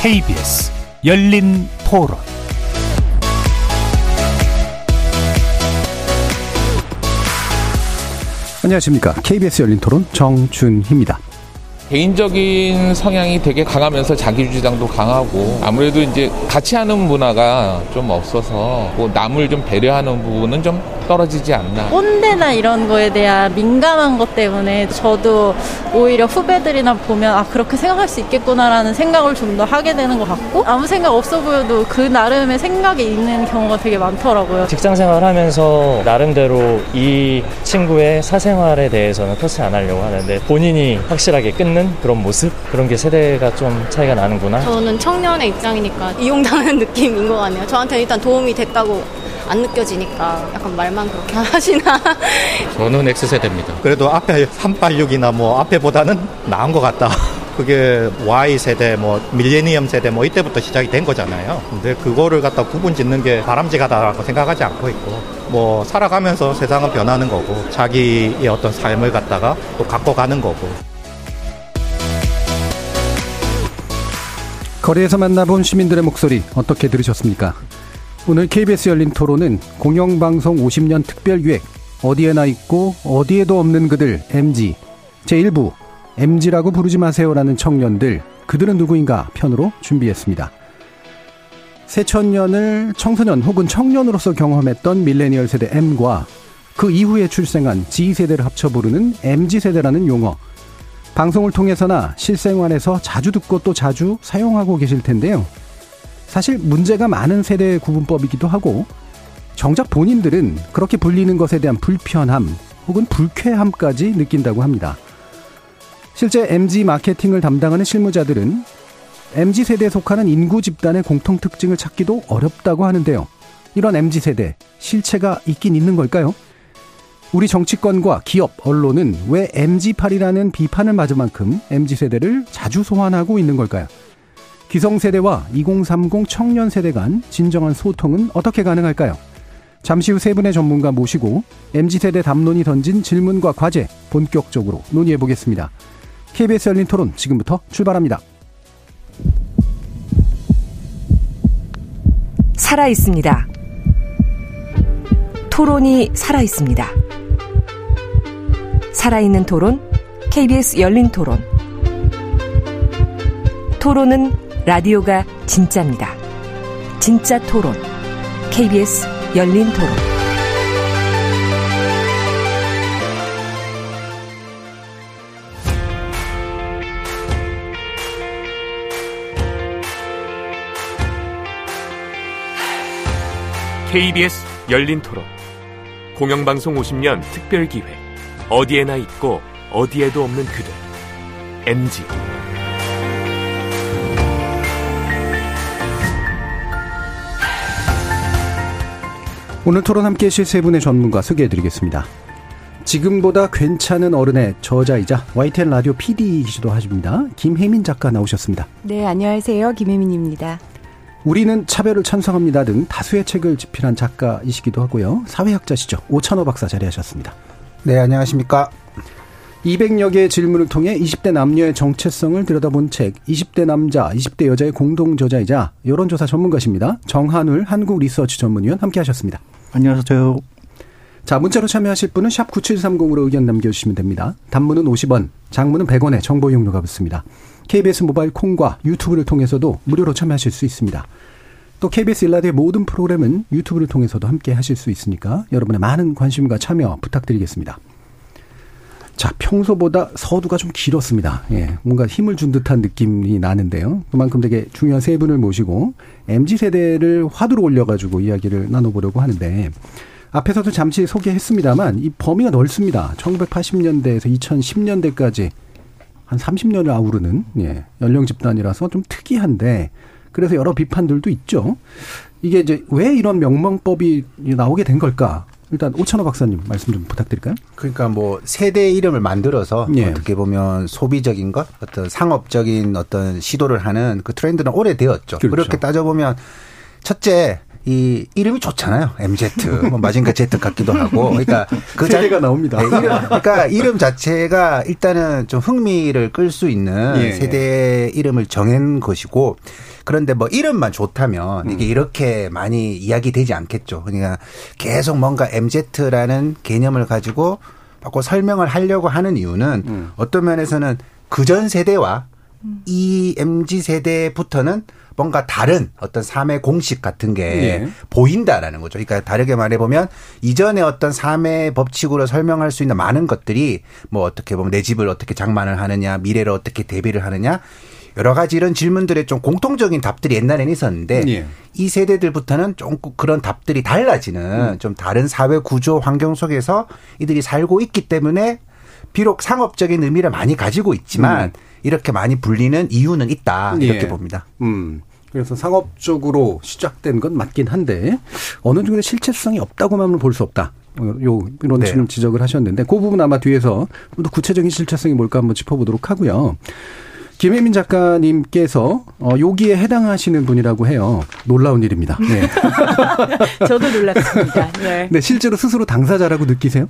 KBS 열린 토론 안녕하십니까. KBS 열린 토론 정준희입니다. 개인적인 성향이 되게 강하면서 자기 주장도 강하고 아무래도 이제 같이 하는 문화가 좀 없어서 뭐 남을 좀 배려하는 부분은 좀 떨어지지 않나. 꼰대나 이런 거에 대한 민감한 것 때문에 저도 오히려 후배들이나 보면 아 그렇게 생각할 수 있겠구나라는 생각을 좀 더 하게 되는 것 같고 아무 생각 없어 보여도 그 나름의 생각이 있는 경우가 되게 많더라고요. 직장 생활하면서 나름대로 이 친구의 사생활에 대해서는 터치 안 하려고 하는데 본인이 확실하게 끊는 그런 모습 그런 게 세대가 좀 차이가 나는구나. 저는 청년의 입장이니까 이용당하는 느낌인 것 같네요. 저한테 일단 도움이 됐다고 안 느껴지니까 약간 말만 그렇게 하시나. 저는 X세대입니다. 그래도 앞에 386이나 뭐 앞에보다는 나은 것 같다. 그게 Y세대, 뭐 밀레니엄 세대 뭐 이때부터 시작이 된 거잖아요. 근데 그거를 갖다 구분 짓는 게 바람직하다고 생각하지 않고 있고 뭐 살아가면서 세상은 변하는 거고 자기의 어떤 삶을 갖다가 또 갖고 가는 거고 거리에서 만나본 시민들의 목소리 어떻게 들으셨습니까? 오늘 KBS 열린 토론은 공영방송 50년 특별기획 어디에나 있고 어디에도 없는 그들 MG 제1부 MG라고 부르지 마세요라는 청년들 그들은 누구인가 편으로 준비했습니다. 새천년을 청소년 혹은 청년으로서 경험했던 밀레니얼 세대 M과 그 이후에 출생한 G세대를 합쳐 부르는 MG세대라는 용어 방송을 통해서나 실생활에서 자주 듣고 또 자주 사용하고 계실 텐데요. 사실 문제가 많은 세대의 구분법이기도 하고 정작 본인들은 그렇게 불리는 것에 대한 불편함 혹은 불쾌함까지 느낀다고 합니다. 실제 MG 마케팅을 담당하는 실무자들은 MG 세대에 속하는 인구 집단의 공통 특징을 찾기도 어렵다고 하는데요. 이런 MG 세대 실체가 있긴 있는 걸까요? 우리 정치권과 기업, 언론은 왜 MG8이라는 비판을 맞을 만큼 MG세대를 자주 소환하고 있는 걸까요? 기성세대와 2030 청년 세대 간 진정한 소통은 어떻게 가능할까요? 잠시 후 세 분의 전문가 모시고 MG세대 담론이 던진 질문과 과제 본격적으로 논의해 보겠습니다. KBS 열린 토론 지금부터 출발합니다. 살아 있습니다. 토론이 살아 있습니다. 살아있는 토론, KBS 열린 토론. 토론은 라디오가 진짜입니다. 진짜 토론, KBS 열린 토론. KBS 열린 토론. 공영방송 50년 특별 기획. 어디에나 있고 어디에도 없는 그들. MG. 오늘 토론 함께 하실 세 분의 전문가 소개해 드리겠습니다. 지금보다 괜찮은 어른의 저자이자 YTN 라디오 PD이시기도 하십니다. 김혜민 작가 나오셨습니다. 네, 안녕하세요. 김혜민입니다. 우리는 차별을 찬성합니다 등 다수의 책을 집필한 작가이시기도 하고요. 사회학자시죠. 오찬호 박사 자리하셨습니다. 네, 안녕하십니까. 200여 개의 질문을 통해 20대 남녀의 정체성을 들여다본 책 20대 남자, 20대 여자의 공동 저자이자 여론조사 전문가십니다. 정한울 한국 리서치 전문위원 함께 하셨습니다. 안녕하세요. 자, 문자로 참여하실 분은 샵 9730으로 의견 남겨주시면 됩니다. 단문은 50원, 장문은 100원의 정보 이용료가 붙습니다. KBS 모바일 콩과 유튜브를 통해서도 무료로 참여하실 수 있습니다. 또 KBS 일라디의 모든 프로그램은 유튜브를 통해서도 함께 하실 수 있으니까 여러분의 많은 관심과 참여 부탁드리겠습니다. 자, 평소보다 서두가 좀 길었습니다. 예, 뭔가 힘을 준 듯한 느낌이 나는데요. 그만큼 되게 중요한 세 분을 모시고 MZ세대를 화두로 올려가지고 이야기를 나눠보려고 하는데 앞에서도 잠시 소개했습니다만 이 범위가 넓습니다. 1980년대에서 2010년대까지 한 30년을 아우르는 예, 연령 집단이라서 좀 특이한데 그래서 여러 비판들도 있죠. 이게 이제 왜 이런 명명법이 나오게 된 걸까? 일단 오찬호 박사님 말씀 좀 부탁드릴까요? 그러니까 뭐 세대 이름을 만들어서 예. 어떻게 보면 소비적인 것, 어떤 상업적인 어떤 시도를 하는 그 트렌드는 오래되었죠. 그렇죠. 그렇게 따져보면 첫째 이 이름이 좋잖아요. MZ, 뭐 마징가 Z 같기도 하고. 그러니까 그 세대가 나옵니다. 네, 이름, 그러니까 이름 자체가 일단은 좀 흥미를 끌 수 있는 예. 세대 이름을 정한 것이고 그런데 뭐 이름만 좋다면 이게 음. 이렇게 많이 이야기되지 않겠죠. 그러니까 계속 뭔가 MZ라는 개념을 가지고 바꿔 설명을 하려고 하는 이유는 음. 어떤 면에서는 그 전 세대와 음. 이 MZ 세대부터는 뭔가 다른 어떤 삶의 공식 같은 게 예. 보인다라는 거죠. 그러니까 다르게 말해보면 이전에 어떤 삶의 법칙으로 설명할 수 있는 많은 것들이 뭐 어떻게 보면 내 집을 어떻게 장만을 하느냐, 미래를 어떻게 대비를 하느냐 여러 가지 이런 질문들의 좀 공통적인 답들이 옛날에는 있었는데 예. 이 세대들부터는 좀 그런 답들이 달라지는 음. 좀 다른 사회 구조 환경 속에서 이들이 살고 있기 때문에 비록 상업적인 의미를 많이 가지고 있지만 음. 이렇게 많이 불리는 이유는 있다 이렇게 예. 봅니다. 음. 그래서 상업적으로 시작된 건 맞긴 한데 어느 정도 실체성이 없다고만 볼 수 없다. 요 이런 네. 지적을 하셨는데 그 부분 아마 뒤에서 좀 더 구체적인 실체성이 뭘까 한번 짚어보도록 하고요. 김혜민 작가님께서 어, 여기에 해당하시는 분이라고 해요. 놀라운 일입니다. 네. 저도 놀랐습니다. 네. 네, 실제로 스스로 당사자라고 느끼세요?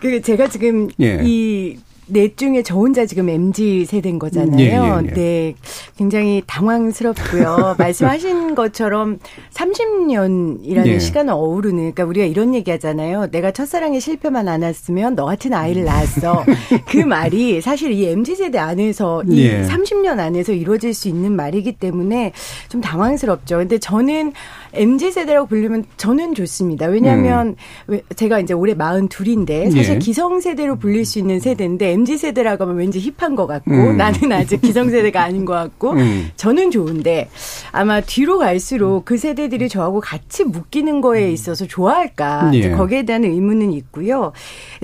그 제가 지금 예. 이넷 중에 저 혼자 지금 MZ 세대인 거잖아요. 예, 예, 예. 네. 굉장히 당황스럽고요. 말씀하신 것처럼 30년이라는 예. 시간을 어우르는, 그러니까 우리가 이런 얘기 하잖아요. 내가 첫사랑에 실패만 안 했으면 너 같은 아이를 낳았어. 그 말이 사실 이 MZ 세대 안에서 이 30년 안에서 이루어질 수 있는 말이기 때문에 좀 당황스럽죠. 근데 저는 MZ 세대라고 불리면 저는 좋습니다. 왜냐하면 음. 제가 이제 올해 42인데 사실 예. 기성 세대로 불릴 수 있는 세대인데 MZ 세대라고 하면 왠지 힙한 것 같고 음. 나는 아직 기성 세대가 아닌 것 같고 음. 저는 좋은데 아마 뒤로 갈수록 그 세대들이 저하고 같이 묶이는 거에 있어서 좋아할까 예. 거기에 대한 의문은 있고요.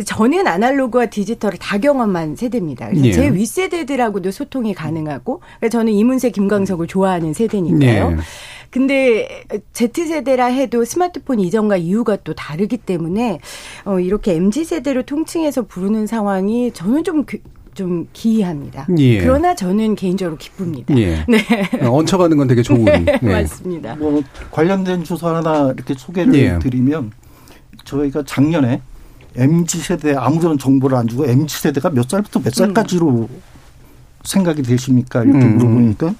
저는 아날로그와 디지털을 다 경험한 세대입니다. 그래서 예. 제 윗세대들하고도 소통이 가능하고 저는 이문세 김광석을 좋아하는 세대니까요. 예. 근데 Z세대라 해도 스마트폰 이전과 이유가 또 다르기 때문에 어 이렇게 MZ 세대로 통칭해서 부르는 상황이 저는 좀 그, 좀 기이합니다. 예. 그러나 저는 개인적으로 기쁩니다. 예. 네. 어, 얹혀가는 건 되게 좋은. 네. 네. 맞습니다. 뭐 관련된 조사 하나 이렇게 소개를 예. 드리면 저희가 작년에 MZ 세대 아무런 정보를 안 주고 MZ 세대가 몇 살부터 몇 살까지로 음. 생각이 되십니까? 이렇게 음. 물어보니까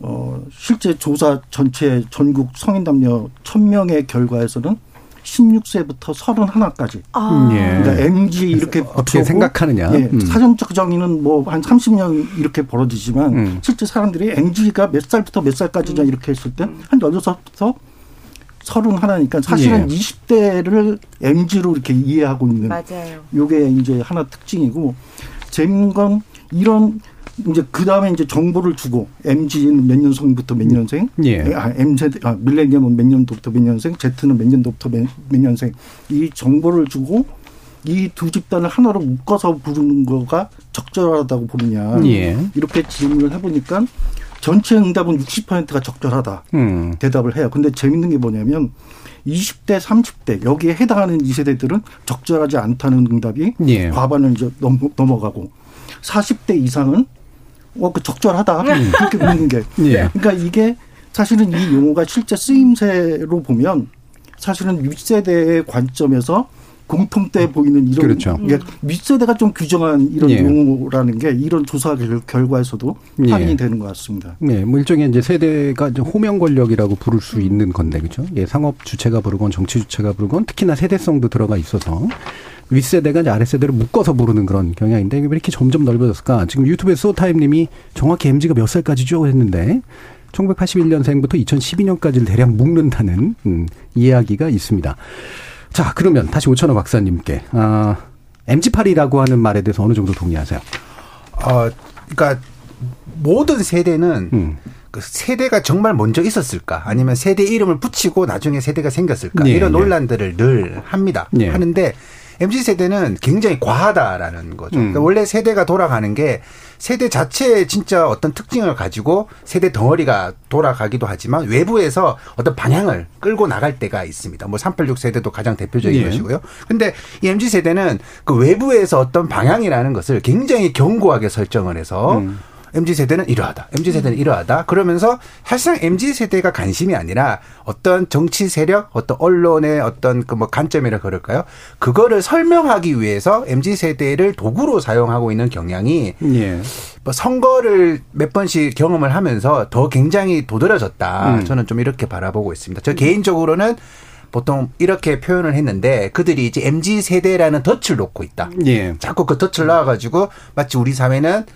어, 실제 조사 전체 전국 성인 남녀 1000명의 결과에서는 16세부터 31까지. 아. 예. 그러니까 MG 이렇게 어떻게 생각하느냐. 예. 음. 사전적 정의는 뭐 한 30년 이렇게 벌어지지만 음. 실제 사람들이 MG가 몇 살부터 몇 살까지냐 음. 이렇게 했을 때한 16부터 31이니까 사실은 예. 20대를 MG로 이렇게 이해하고 있는. 맞아요. 요게 이제 하나 특징이고 재밌는 건 이런 이제 그 다음에 이제 정보를 주고 MG는 몇 년생부터 몇 년생, 예. 아, MZ, 아, 밀레니엄은 몇 년도부터 몇 년생, Z는 몇 년도부터 몇, 몇 년생 이 정보를 주고 이 두 집단을 하나로 묶어서 부르는 거가 적절하다고 보느냐 예. 이렇게 질문을 해보니까 전체 응답은 60%가 적절하다 음. 대답을 해요. 근데 재밌는 게 뭐냐면 20대, 30대 여기에 해당하는 이 세대들은 적절하지 않다는 응답이 예. 과반을 이제 넘어가고 40대 이상은 어, 그 적절하다. 음. 그렇게 보는 게. 예. 그러니까 이게 사실은 이 용어가 실제 쓰임새로 보면 사실은 윗세대의 관점에서 공통돼 보이는 이런 그렇죠. 예, 윗세대가 좀 규정한 이런 예. 용어라는 게 이런 조사 결 과에서도 예. 확인이 예. 되는 것 같습니다. 네, 뭐 일종의 이제 세대가 이제 호명 권력이라고 부를 수 있는 건데 그렇죠. 예, 상업 주체가 부르건 정치 주체가 부르건 특히나 세대성도 들어가 있어서 윗세대가 이제 아랫세대를 묶어서 부르는 그런 경향인데 왜 이렇게 점점 넓어졌을까? 지금 유튜브에 소타임님이 정확히 MZ가 몇 살까지죠? 했는데 1981년생부터 2012년까지를 대략 묶는다는 음, 이야기가 있습니다. 자, 그러면 다시 오천호 박사님께 아, MZ8이라고 하는 말에 대해서 어느 정도 동의하세요? 어, 그러니까 모든 세대는 음. 그 세대가 정말 먼저 있었을까? 아니면 세대 이름을 붙이고 나중에 세대가 생겼을까? 예, 이런 예. 논란들을 예. 늘 합니다. 예. 하는데 MZ 세대는 굉장히 과하다라는 거죠. 음. 그러니까 원래 세대가 돌아가는 게 세대 자체에 진짜 어떤 특징을 가지고 세대 덩어리가 돌아가기도 하지만 외부에서 어떤 방향을 끌고 나갈 때가 있습니다. 뭐 386 세대도 가장 대표적인 예. 것이고요. 근데 이 MZ 세대는 그 외부에서 어떤 방향이라는 것을 굉장히 견고하게 설정을 해서 음. MZ 세대는 이러하다. MZ 세대는 이러하다. 그러면서 사실상 MZ 세대가 관심이 아니라 어떤 정치 세력, 어떤 언론의 어떤 그 뭐 관점이라 그럴까요? 그거를 설명하기 위해서 MZ 세대를 도구로 사용하고 있는 경향이 예. 뭐 선거를 몇 번씩 경험을 하면서 더 굉장히 도드라졌다. 음. 저는 좀 이렇게 바라보고 있습니다. 저 개인적으로는 보통 이렇게 표현을 했는데 그들이 이제 MZ 세대라는 덫을 놓고 있다. 예. 자꾸 그 덫을 놔가지고 마치 우리 사회는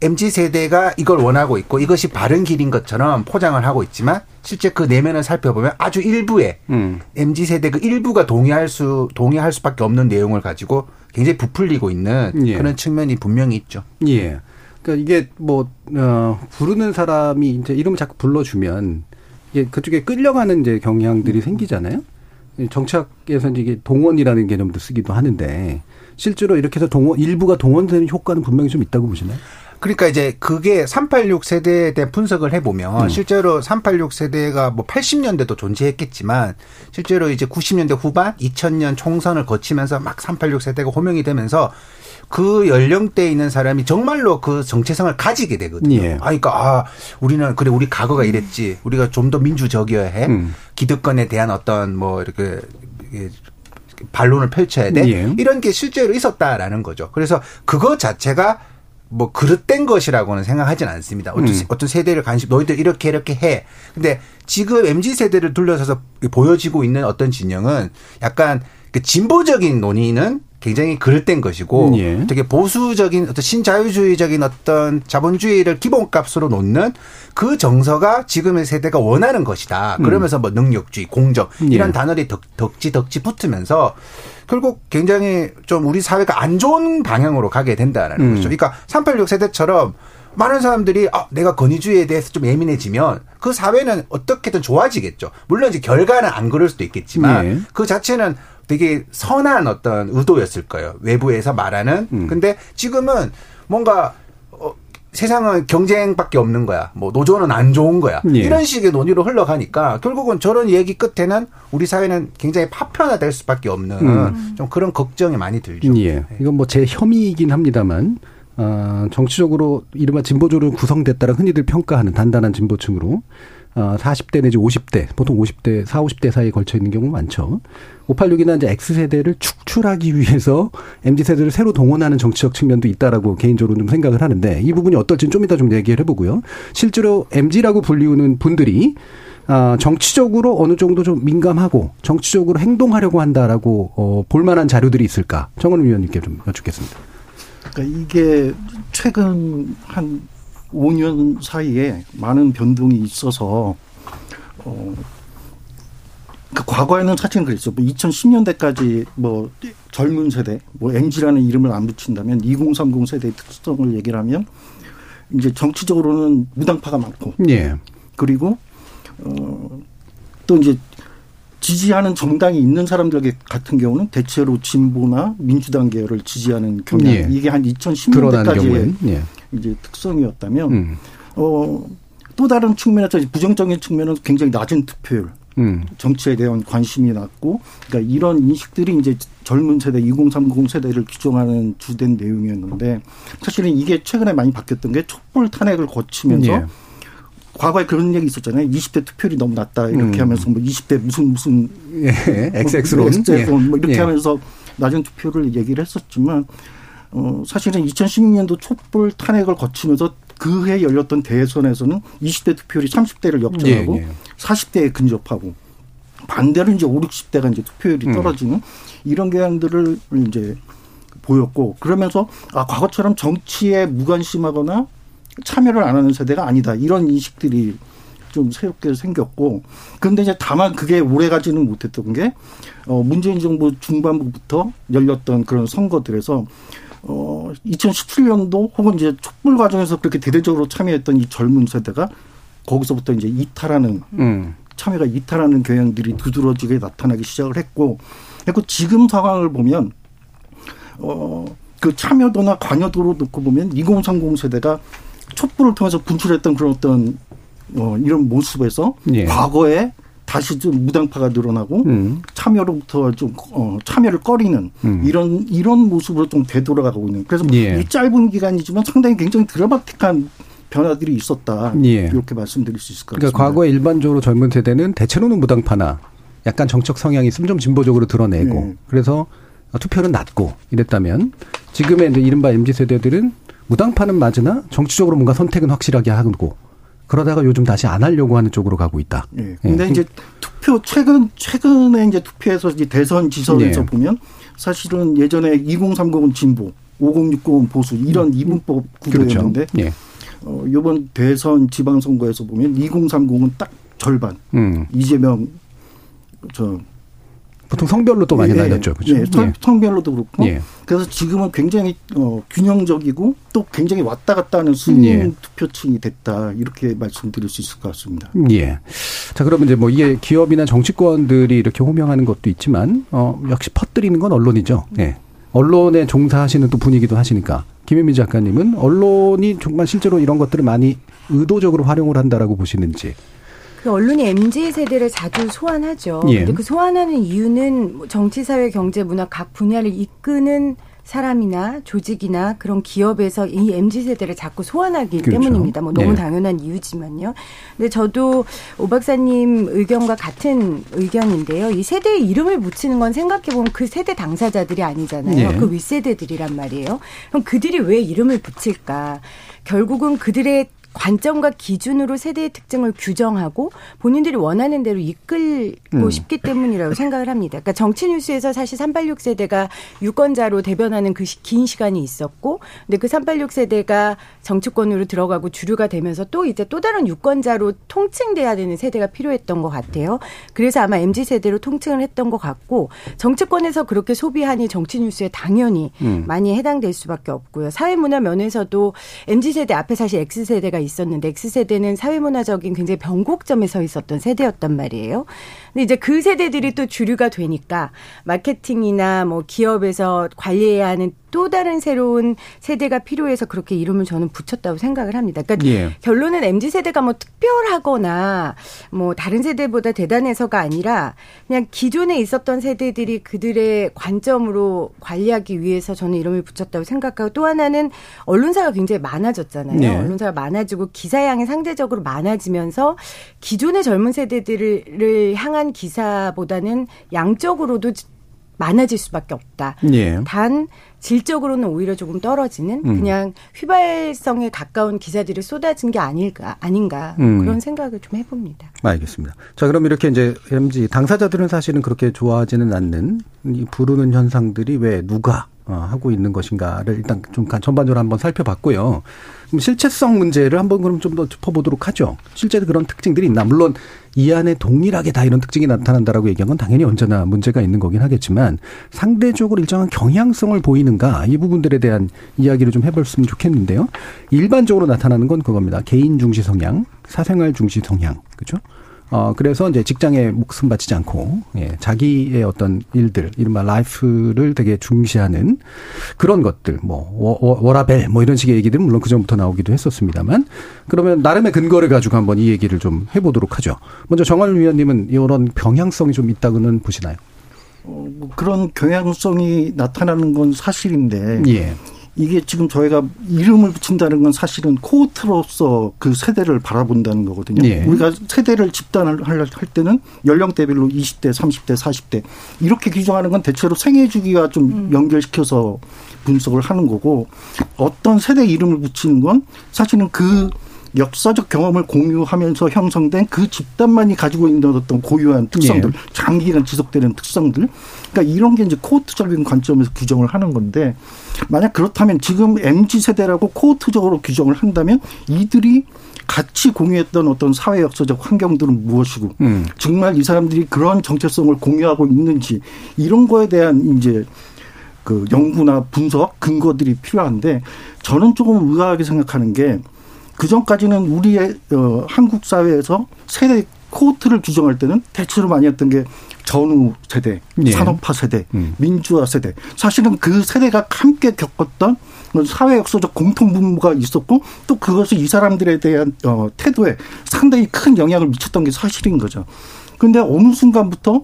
MZ 세대가 이걸 원하고 있고 이것이 바른 길인 것처럼 포장을 하고 있지만 실제 그 내면을 살펴보면 아주 일부의 음. MZ 세대 그 일부가 동의할 수 동의할 수밖에 없는 내용을 가지고 굉장히 부풀리고 있는 예. 그런 측면이 분명히 있죠. 예. 그러니까 이게 뭐 어, 부르는 사람이 이제 이름을 자꾸 불러주면 이게 그쪽에 끌려가는 이제 경향들이 생기잖아요. 정착에서 이게 동원이라는 개념도 쓰기도 하는데 실제로 이렇게 해서 동원 일부가 동원되는 효과는 분명히 좀 있다고 보시나요? 그러니까 이제 그게 386 세대에 대한 분석을 해보면 음. 실제로 386 세대가 뭐 80년대도 존재했겠지만 실제로 이제 90년대 후반 2000년 총선을 거치면서 막 386 세대가 호명이 되면서 그 연령대에 있는 사람이 정말로 그 정체성을 가지게 되거든요. 예. 아, 그러니까 아 우리는 그래 우리 과거가 이랬지. 우리가 좀 더 민주적이어야 해. 음. 기득권에 대한 어떤 뭐 이렇게 반론을 펼쳐야 돼. 예. 이런 게 실제로 있었다라는 거죠. 그래서 그거 자체가 뭐 그릇된 것이라고는 생각하진 않습니다. 어떤, 음. 어떤 세대를 관심 너희들 이렇게 이렇게 해. 근데 지금 MZ 세대를 둘러서서 보여지고 있는 어떤 진영은 약간 그 진보적인 논의는 굉장히 그릇된 것이고 예. 되게 보수적인 어떤 신자유주의적인 어떤 자본주의를 기본값으로 놓는 그 정서가 지금의 세대가 원하는 것이다. 음. 그러면서 뭐 능력주의, 공정 이런 예. 단어들이 덕, 덕지 덕지 붙으면서 결국 굉장히 좀 우리 사회가 안 좋은 방향으로 가게 된다는 음. 거죠. 그러니까 386 세대처럼 많은 사람들이 아, 내가 권위주의에 대해서 좀 예민해지면 그 사회는 어떻게든 좋아지겠죠. 물론 이제 결과는 안 그럴 수도 있겠지만 예. 그 자체는 되게 선한 어떤 의도였을 거예요. 외부에서 말하는. 음. 근데 지금은 뭔가 어, 세상은 경쟁밖에 없는 거야. 뭐 노조는 안 좋은 거야. 예. 이런 식의 논의로 흘러가니까 결국은 저런 얘기 끝에는 우리 사회는 굉장히 파편화될 수밖에 없는 음. 좀 그런 걱정이 많이 들죠. 예. 네. 이건 뭐 제 혐의이긴 합니다만 어, 정치적으로 이른바 진보적으로 구성됐다라 흔히들 평가하는 단단한 진보층으로 어, 40대 내지 50대, 보통 50대, 4, 50대 사이에 걸쳐 있는 경우 많죠. 586이나 이제 X세대를 축출하기 위해서 MZ세대를 새로 동원하는 정치적 측면도 있다라고 개인적으로 좀 생각을 하는데 이 부분이 어떨지는 좀 이따 좀 얘기를 해보고요. 실제로 MZ라고 불리우는 분들이 아, 정치적으로 어느 정도 좀 민감하고 정치적으로 행동하려고 한다라고 어, 볼만한 자료들이 있을까? 정원 위원님께 좀 여쭙겠습니다. 그러니까 이게 최근 한 5년 사이에 많은 변동이 있어서 어, 그 과거에는 사실은 그랬죠. 뭐 2010년대까지 뭐 젊은 세대, 뭐 MZ라는 이름을 안 붙인다면 2030 세대의 특성을 얘기를 하면 이제 정치적으로는 무당파가 많고, 예. 그리고 어 또 이제 지지하는 정당이 있는 사람들 같은 경우는 대체로 진보나 민주당 계열을 지지하는 경향. 예. 이게 한 2010년대까지의 예. 이제 특성이었다면 음. 어또 다른 측면에서 부정적인 측면은 굉장히 낮은 투표율. 음. 정치에 대한 관심이 낮고, 그러니까 이런 인식들이 이제 젊은 세대, 2030 세대를 규정하는 주된 내용이었는데, 사실은 이게 최근에 많이 바뀌었던 게 촛불 탄핵을 거치면서 예. 과거에 그런 얘기 있었잖아요. 20대 투표율이 너무 낮다 이렇게 음. 하면서 뭐 20대 무슨 무슨 예, XX론 예. 뭐 이렇게 예. 하면서 낮은 투표를 얘기를 했었지만 어 사실은 2016년도 촛불 탄핵을 거치면서 그해 열렸던 대선에서는 20대 투표율이 30대를 역전하고 예, 예. 40대에 근접하고 반대로 이제 5, 60대가 이제 투표율이 음. 떨어지는 음. 이런 경향들을 이제 보였고 그러면서 아 과거처럼 정치에 무관심하거나 참여를 안 하는 세대가 아니다. 이런 인식들이 좀 새롭게 생겼고 그런데 이제 다만 그게 오래 가지는 못했던 게 어, 문재인 정부 중반부부터 열렸던 그런 선거들에서 어, 2017년도 혹은 이제 촛불 과정에서 그렇게 대대적으로 참여했던 이 젊은 세대가 거기서부터 이제 이탈하는 음. 참여가 이탈하는 경향들이 두드러지게 나타나기 시작을 했고 그리고 지금 상황을 보면 어, 그 참여도나 관여도로 놓고 보면 2030 세대가 촛불을 통해서 분출했던 그런 어떤 어, 이런 모습에서 예. 과거에 다시 좀 무당파가 늘어나고 음. 참여로부터 좀 어, 참여를 꺼리는 음. 이런 이런 모습으로 좀 되돌아가고 있는. 그래서 예. 이 짧은 기간이지만 상당히 굉장히 드라마틱한 변화들이 있었다. 예. 이렇게 말씀드릴 수 있을 것 그러니까 같습니다. 그러니까 과거에 일반적으로 젊은 세대는 대체로는 무당파나 약간 정책 성향이 있으면 좀 진보적으로 드러내고 네. 그래서 투표는 낮고 이랬다면 지금의 이제 이른바 MZ 세대들은 무당파는 맞으나 정치적으로 뭔가 선택은 확실하게 하고 그러다가 요즘 다시 안 하려고 하는 쪽으로 가고 있다. 예. 근데 예. 이제 투표 최근 최근에 이제 투표에서 이제 대선 지선에서 예. 보면 사실은 예전에 2030은 진보, 5069은 보수 이런 음. 이분법 구조였는데 그렇죠. 예. 어, 이번 대선 지방선거에서 보면 2030은 딱 절반. 음. 이재명 저 보통 성별로 또 많이 예, 나뉘었죠. 그렇죠? 예, 성, 예. 성별로도 그렇고. 예. 그래서 지금은 굉장히 어, 균형적이고 또 굉장히 왔다 갔다 하는 순 예. 투표층이 됐다. 이렇게 말씀드릴 수 있을 것 같습니다. 예. 자, 그러면 이제 뭐 이게 기업이나 정치권들이 이렇게 호명하는 것도 있지만 어, 역시 퍼뜨리는 건 언론이죠. 예. 언론에 종사하시는 또 분위기도 하시니까 김현미 작가님은 언론이 정말 실제로 이런 것들을 많이 의도적으로 활용을 한다라고 보시는지. 그 언론이 MZ 세대를 자주 소환하죠. 예. 근데 그 소환하는 이유는 뭐 정치, 사회, 경제, 문화 각 분야를 이끄는 사람이나 조직이나 그런 기업에서 이 MZ 세대를 자꾸 소환하기 그렇죠. 때문입니다. 뭐 너무 네. 당연한 이유지만요. 근데 저도 오 박사님 의견과 같은 의견인데요. 이 세대의 이름을 붙이는 건 생각해 보면 그 세대 당사자들이 아니잖아요. 네. 그 윗세대들이란 말이에요. 그럼 그들이 왜 이름을 붙일까? 결국은 그들의 관점과 기준으로 세대의 특징을 규정하고 본인들이 원하는 대로 이끌고 음. 싶기 때문이라고 생각을 합니다. 그러니까 정치 뉴스에서 사실 386 세대가 유권자로 대변하는 그 긴 시간이 있었고 근데 그 386 세대가 정치권으로 들어가고 주류가 되면서 또 이제 또 다른 유권자로 통칭돼야 되는 세대가 필요했던 것 같아요. 그래서 아마 MZ 세대로 통칭을 했던 것 같고 정치권에서 그렇게 소비하니 정치 뉴스에 당연히 음. 많이 해당될 수밖에 없고요. 사회문화 면에서도 MZ 세대 앞에 사실 X 세대가 있었는데 X세대는 사회문화적인 굉장히 변곡점에 서 있었던 세대였단 말이에요. 근데 이제 그 세대들이 또 주류가 되니까 마케팅이나 뭐 기업에서 관리해야 하는 또 다른 새로운 세대가 필요해서 그렇게 이름을 저는 붙였다고 생각을 합니다. 그러니까 예. 결론은 MZ 세대가 뭐 특별하거나 뭐 다른 세대보다 대단해서가 아니라 그냥 기존에 있었던 세대들이 그들의 관점으로 관리하기 위해서 저는 이름을 붙였다고 생각하고 또 하나는 언론사가 굉장히 많아졌잖아요. 네. 언론사가 많아지고 기사량이 상대적으로 많아지면서 기존의 젊은 세대들을 향한 기사보다는 양적으로도 많아질 수밖에 없다. 예. 단 질적으로는 오히려 조금 떨어지는 음. 그냥 휘발성에 가까운 기사들이 쏟아진 게 아닐까 아닌가 음. 그런 생각을 좀 해봅니다. 알겠습니다. 자 그럼 이렇게 이제 MG 당사자들은 사실은 그렇게 좋아하지는 않는 이 부르는 현상들이 왜 누가 어, 하고 있는 것인가를 일단 좀 전반적으로 한번 살펴봤고요. 실체성 문제를 한번 그럼 좀 더 짚어보도록 하죠. 실제 그런 특징들이 있나. 물론 이 안에 동일하게 다 이런 특징이 나타난다라고 얘기한 건 당연히 언제나 문제가 있는 거긴 하겠지만 상대적으로 일정한 경향성을 보이는 가 이 부분들에 대한 이야기를 좀 해봤으면 좋겠는데요. 일반적으로 나타나는 건 그겁니다. 개인 중시 성향, 사생활 중시 성향, 그렇죠? 어, 그래서 이제 직장에 목숨 바치지 않고, 예, 자기의 어떤 일들, 이른바 life를 되게 중시하는 그런 것들, 뭐, 워, 워라밸, 뭐 이런 식의 얘기들은 물론 그전부터 나오기도 했었습니다만, 그러면 나름의 근거를 가지고 한번 이 얘기를 좀 해보도록 하죠. 먼저 정환 위원님은 이런 경향성이 좀 있다고는 보시나요? 어, 뭐 그런 경향성이 나타나는 건 사실인데, 예. 이게 지금 저희가 이름을 붙인다는 건 사실은 코호트로서 그 세대를 바라본다는 거거든요. 예. 우리가 세대를 집단을 할 때는 연령대별로 20대, 30대, 40대 이렇게 규정하는 건 대체로 생애 주기와 좀 음. 연결시켜서 분석을 하는 거고 어떤 세대 이름을 붙이는 건 사실은 그 역사적 경험을 공유하면서 형성된 그 집단만이 가지고 있는 어떤 고유한 특성들, 예. 장기간 지속되는 특성들. 그러니까 이런 게 이제 코호트적인 관점에서 규정을 하는 건데 만약 그렇다면 지금 MZ 세대라고 코호트적으로 규정을 한다면 이들이 같이 공유했던 어떤 사회 역사적 환경들은 무엇이고 음. 정말 이 사람들이 그런 정체성을 공유하고 있는지 이런 거에 대한 이제 그 연구나 분석 근거들이 필요한데 저는 조금 의아하게 생각하는 게 그 전까지는 우리의 어, 한국 사회에서 세대 코호트를 규정할 때는 대체로 많이 했던 게 전후 세대, 예. 산업화 세대, 음. 민주화 세대. 사실은 그 세대가 함께 겪었던 사회 역사적 공통 분모가 있었고 또 그것을 이 사람들에 대한 어, 태도에 상당히 큰 영향을 미쳤던 게 사실인 거죠. 근데 어느 순간부터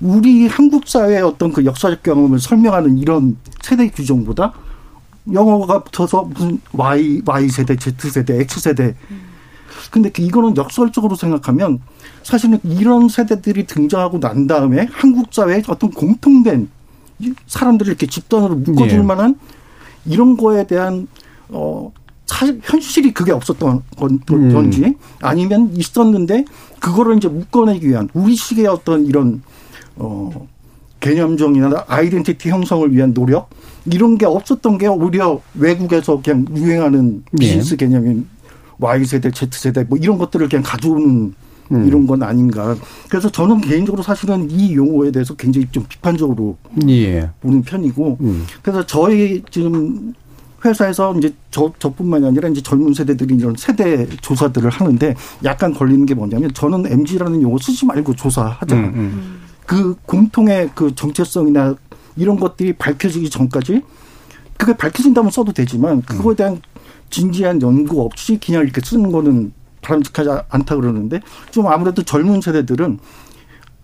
우리 한국 사회의 어떤 그 역사적 경험을 설명하는 이런 세대 규정보다 영어가 붙어서 무슨 Y, Y세대, Z세대, X세대. 근데 그 이거는 역설적으로 생각하면 사실은 이런 세대들이 등장하고 난 다음에 한국 사회에 어떤 공통된 사람들을 이렇게 집단으로 묶어줄 예. 만한 이런 거에 대한 어 사실 현실이 그게 없었던 음. 건지 음. 아니면 있었는데 그거를 이제 묶어내기 위한 우리식의 어떤 이런 어 개념정이나 아이덴티티 형성을 위한 노력 이런 게 없었던 게 오히려 외국에서 그냥 유행하는 네. 비즈니스 네. 개념인 Y세대, Z세대 뭐 이런 것들을 그냥 가져오는 음. 이런 건 아닌가. 그래서 저는 개인적으로 사실은 이 용어에 대해서 굉장히 좀 비판적으로 예. 보는 편이고 음. 그래서 저희 지금 회사에서 이제 저, 저뿐만이 아니라 이제 젊은 세대들이 이런 세대 조사들을 하는데 약간 걸리는 게 뭐냐면 저는 MG라는 용어 쓰지 말고 조사하자. 음, 음. 그 공통의 그 정체성이나 이런 것들이 밝혀지기 전까지 그게 밝혀진다면 써도 되지만 그거에 음. 대한 진지한 연구 없이 그냥 이렇게 쓰는 거는 바람직하지 않다 그러는데 좀 아무래도 젊은 세대들은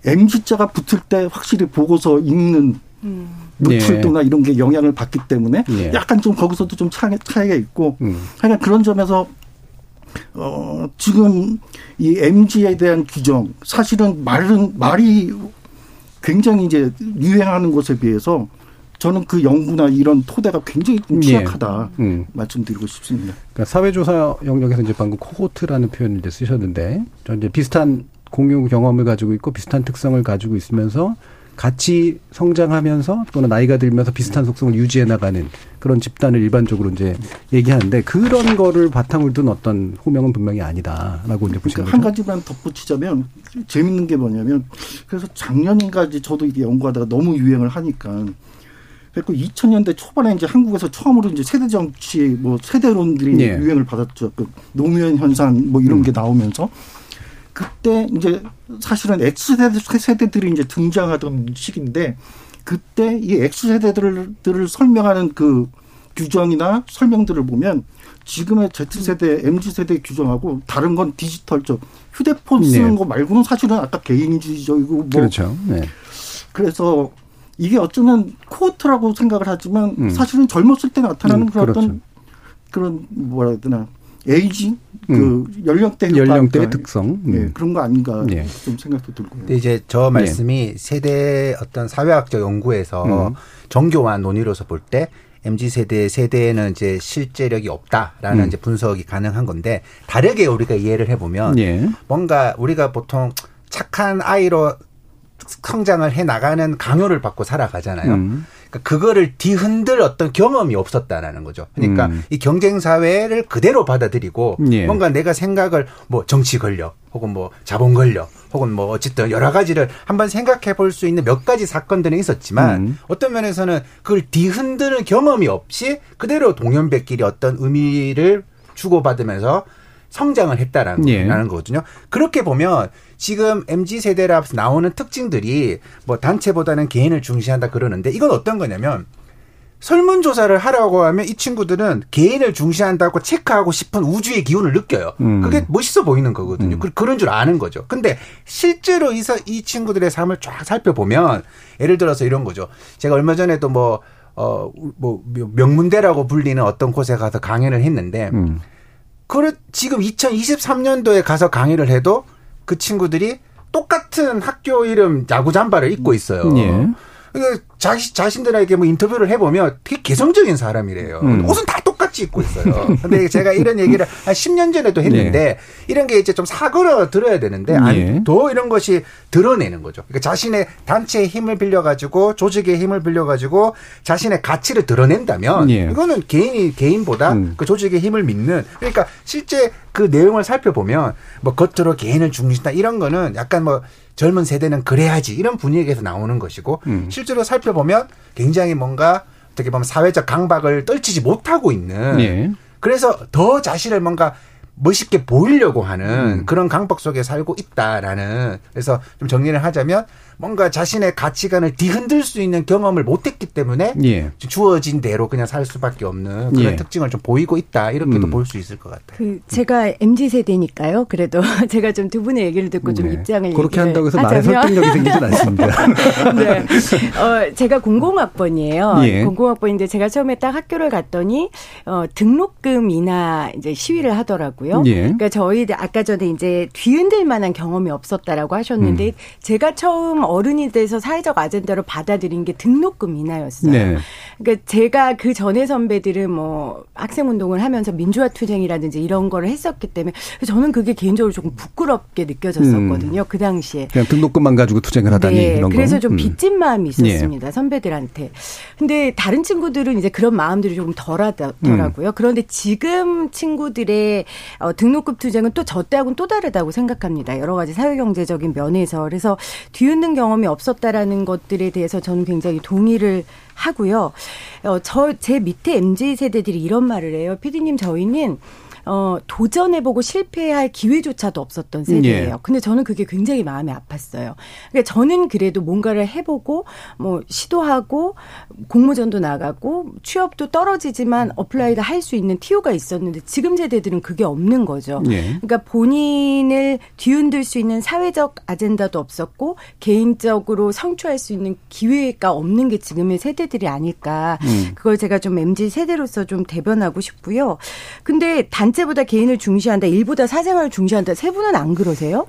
MZ자가 붙을 때 확실히 보고서 읽는 음. 노출도나 네. 이런 게 영향을 받기 때문에 네. 약간 좀 거기서도 좀 차이, 차이가 있고 음. 하여간 그런 점에서 어 지금 이 MG에 대한 규정 사실은 말은 말이 굉장히 이제 유행하는 것에 비해서 저는 그 연구나 이런 토대가 굉장히 좀 예. 취약하다 예. 음. 말씀드리고 싶습니다. 그러니까 사회조사 영역에서 이제 방금 코호트라는 표현을 이제 쓰셨는데, 저 이제 비슷한 공유 경험을 가지고 있고 비슷한 특성을 가지고 있으면서 같이 성장하면서 또는 나이가 들면서 비슷한 속성을 유지해 나가는 그런 집단을 일반적으로 이제 얘기하는데 그런 거를 바탕으로 둔 어떤 호명은 분명히 아니다라고 이제 보시는 그러니까 한 가지만 덧붙이자면 재밌는 게 뭐냐면 그래서 작년인가지 저도 이게 연구하다가 너무 유행을 하니까 그리고 2000년대 초반에 이제 한국에서 처음으로 이제 세대 정치 뭐 세대론들이 네. 유행을 받았죠. 그 노무현 현상 뭐 이런 음. 게 나오면서 그때 이제 사실은 X세대 세대들이 이제 등장하던 시기인데 그때 이 X세대들을 설명하는 그 규정이나 설명들을 보면 지금의 Z세대, MZ세대 규정하고 다른 건 디지털적 휴대폰 쓰는 네. 거 말고는 사실은 아까 개인주의적이고 뭐 그렇죠. 네. 그래서 이게 어쩌면 코어트라고 생각을 하지만 음. 사실은 젊었을 때 나타나는 음, 그런 그렇죠. 어떤 그런 뭐라 해야 되나 에이징 그 음. 연령대 연령대의 특성 음. 네, 그런 거 아닌가 네. 좀 생각도 들고. 근데 이제 저 말씀이 네. 세대 어떤 사회학적 연구에서 음. 정교한 논의로서 볼 때 MZ 세대 세대에는 이제 실제력이 없다라는 음. 이제 분석이 가능한 건데 다르게 우리가 이해를 해보면 예. 뭔가 우리가 보통 착한 아이로 성장을 해 나가는 강요를 받고 살아가잖아요. 음. 그러니까 그거를 뒤흔들 어떤 경험이 없었다라는 거죠. 그러니까 음. 이 경쟁 사회를 그대로 받아들이고 예. 뭔가 내가 생각을 뭐 정치 권력 혹은 뭐 자본 권력 혹은 뭐 어쨌든 여러 가지를 한번 생각해 볼 수 있는 몇 가지 사건들은 있었지만 음. 어떤 면에서는 그걸 뒤흔드는 경험이 없이 그대로 동년배끼리 어떤 의미를 주고받으면서 성장을 했다라는 예. 거거든요. 그렇게 보면 지금 MZ 세대라 나오는 특징들이 뭐 단체보다는 개인을 중시한다 그러는데 이건 어떤 거냐면 설문조사를 하라고 하면 이 친구들은 개인을 중시한다고 체크하고 싶은 우주의 기운을 느껴요. 음. 그게 멋있어 보이는 거거든요. 음. 그런 줄 아는 거죠. 근데 실제로 이, 이 친구들의 삶을 쫙 살펴보면 예를 들어서 이런 거죠. 제가 얼마 전에도 뭐, 어, 뭐, 명문대라고 불리는 어떤 곳에 가서 강연을 했는데 음. 그래 지금 2023년도에 가서 강의를 해도 그 친구들이 똑같은 학교 이름 야구 잠바를 입고 있어요. 예. 그러니까 자신, 자신들에게 뭐 인터뷰를 해보면 되게 개성적인 사람이래요. 음. 옷은 다 입고 있어요. 근데 제가 이런 얘기를 한 10년 전에도 했는데 네. 이런 게 이제 좀 사그러 들어야 되는데 네. 더 이런 것이 드러내는 거죠. 그러니까 자신의 단체의 힘을 빌려가지고 조직의 힘을 빌려가지고 자신의 가치를 드러낸다면 네. 이거는 개인이 개인보다 음. 그 조직의 힘을 믿는 그러니까 실제 그 내용을 살펴보면 뭐 겉으로 개인을 중시다 이런 거는 약간 뭐 젊은 세대는 그래야지 이런 분위기에서 나오는 것이고 음. 실제로 살펴보면 굉장히 뭔가 어떻게 보면 사회적 강박을 떨치지 못하고 있는 예. 그래서 더 자신을 뭔가 멋있게 보이려고 하는 음. 그런 강박 속에 살고 있다라는 그래서 좀 정리를 하자면 뭔가 자신의 가치관을 뒤흔들 수 있는 경험을 못했기 때문에 예. 주어진 대로 그냥 살 수밖에 없는 그런 예. 특징을 좀 보이고 있다 이렇게도 음. 볼수 있을 것 같아요. 그 제가 mz 세대니까요. 그래도 제가 좀 두 분의 얘기를 듣고 좀 네. 입장을 그렇게 한다고 해서 말에 설득력이 생기진 않습니다. 네, 어, 제가 공공학번이에요. 예. 공공학번인데 제가 처음에 딱 학교를 갔더니 어, 등록금 인하 이제 시위를 하더라고요. 예. 그러니까 저희 아까 전에 이제 뒤흔들 만한 경험이 없었다라고 하셨는데 음. 제가 처음 어른이 돼서 사회적 아젠다로 받아들인 게 등록금 인하였어요. 네. 그러니까 제가 그 전에 선배들은 뭐 학생 운동을 하면서 민주화 투쟁이라든지 이런 거를 했었기 때문에 저는 그게 개인적으로 조금 부끄럽게 느껴졌었거든요. 음. 그 당시에. 그냥 등록금만 가지고 투쟁을 하다니 네. 이런 거. 그래서 좀 음. 빚진 마음이 있었습니다. 네. 선배들한테. 근데 다른 친구들은 이제 그런 마음들이 조금 덜하더라고요. 음. 그런데 지금 친구들의 어, 등록금 투쟁은 또 저 때하고는 또 다르다고 생각합니다. 여러 가지 사회경제적인 면에서. 그래서 뒤 흔든 경험이 없었다라는 것들에 대해서 저는 굉장히 동의를 하고요. 어, 저, 제 밑에 MZ 세대들이 이런 말을 해요. 피디님, 저희는 어, 도전해보고 실패할 기회조차도 없었던 세대예요. 예. 근데 저는 그게 굉장히 마음이 아팠어요. 그러니까 저는 그래도 뭔가를 해보고 뭐 시도하고 공모전도 나가고 취업도 떨어지지만 apply 할 수 있는 티오가 있었는데 지금 세대들은 그게 없는 거죠. 예. 그러니까 본인을 뒤흔들 수 있는 사회적 아젠다도 없었고 개인적으로 성취할 수 있는 기회가 없는 게 지금의 세대들이 아닐까. 음. 그걸 제가 좀 MZ 세대로서 좀 대변하고 싶고요. 근데 단 단체보다 개인을 중시한다, 일보다 사생활을 중시한다. 세 분은 안 그러세요?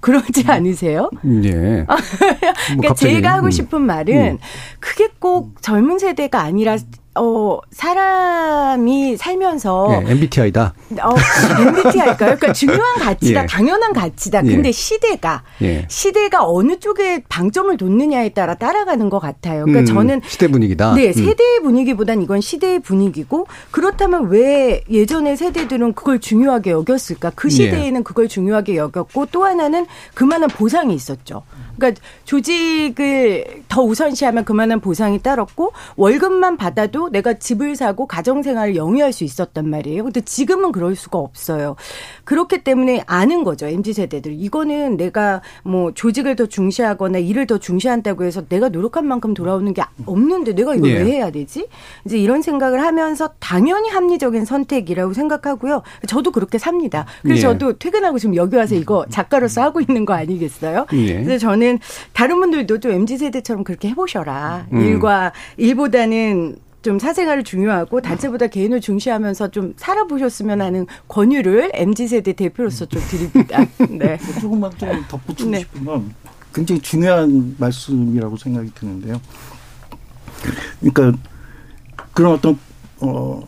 그러지 음. 않으세요? 예. 그러니까 뭐 제가 하고 음. 싶은 말은 음. 그게 꼭 젊은 세대가 아니라 어, 사람이 살면서. 네, MBTI다. 어, MBTI일까요? 그러니까 중요한 가치다, 예. 당연한 가치다. 예. 근데 시대가, 예. 시대가 어느 쪽에 방점을 뒀느냐에 따라 따라가는 것 같아요. 그러니까 음, 저는. 시대 분위기다. 네, 음. 세대의 분위기보단 이건 시대의 분위기고, 그렇다면 왜 예전의 세대들은 그걸 중요하게 여겼을까? 그 예. 시대에는 그걸 중요하게 여겼고, 또 하나는 그만한 보상이 있었죠. 그러니까 조직을 더 우선시하면 그만한 보상이 따랐고 월급만 받아도 내가 집을 사고 가정 생활을 영위할 수 있었단 말이에요. 근데 지금은 그럴 수가 없어요. 그렇기 때문에 아는 거죠. MZ 세대들. 이거는 내가 뭐 조직을 더 중시하거나 일을 더 중시한다고 해서 내가 노력한 만큼 돌아오는 게 없는데 내가 이걸 예. 왜 해야 되지? 이제 이런 생각을 하면서 당연히 합리적인 선택이라고 생각하고요. 저도 그렇게 삽니다. 그래서 예. 저도 퇴근하고 지금 여기 와서 이거 작가로서 하고 있는 거 아니겠어요? 예. 그래서 저는 저는 다른 분들도 좀 MZ 세대처럼 그렇게 해보셔라. 음. 일과 일보다는 좀 사생활을 중요하고 단체보다 개인을 중시하면서 좀 살아보셨으면 하는 권유를 MZ 세대 대표로서 좀 드립니다. 네. 조금만 좀 덧붙이고 네. 싶은 건 굉장히 중요한 말씀이라고 생각이 드는데요. 그러니까 그런 어떤 어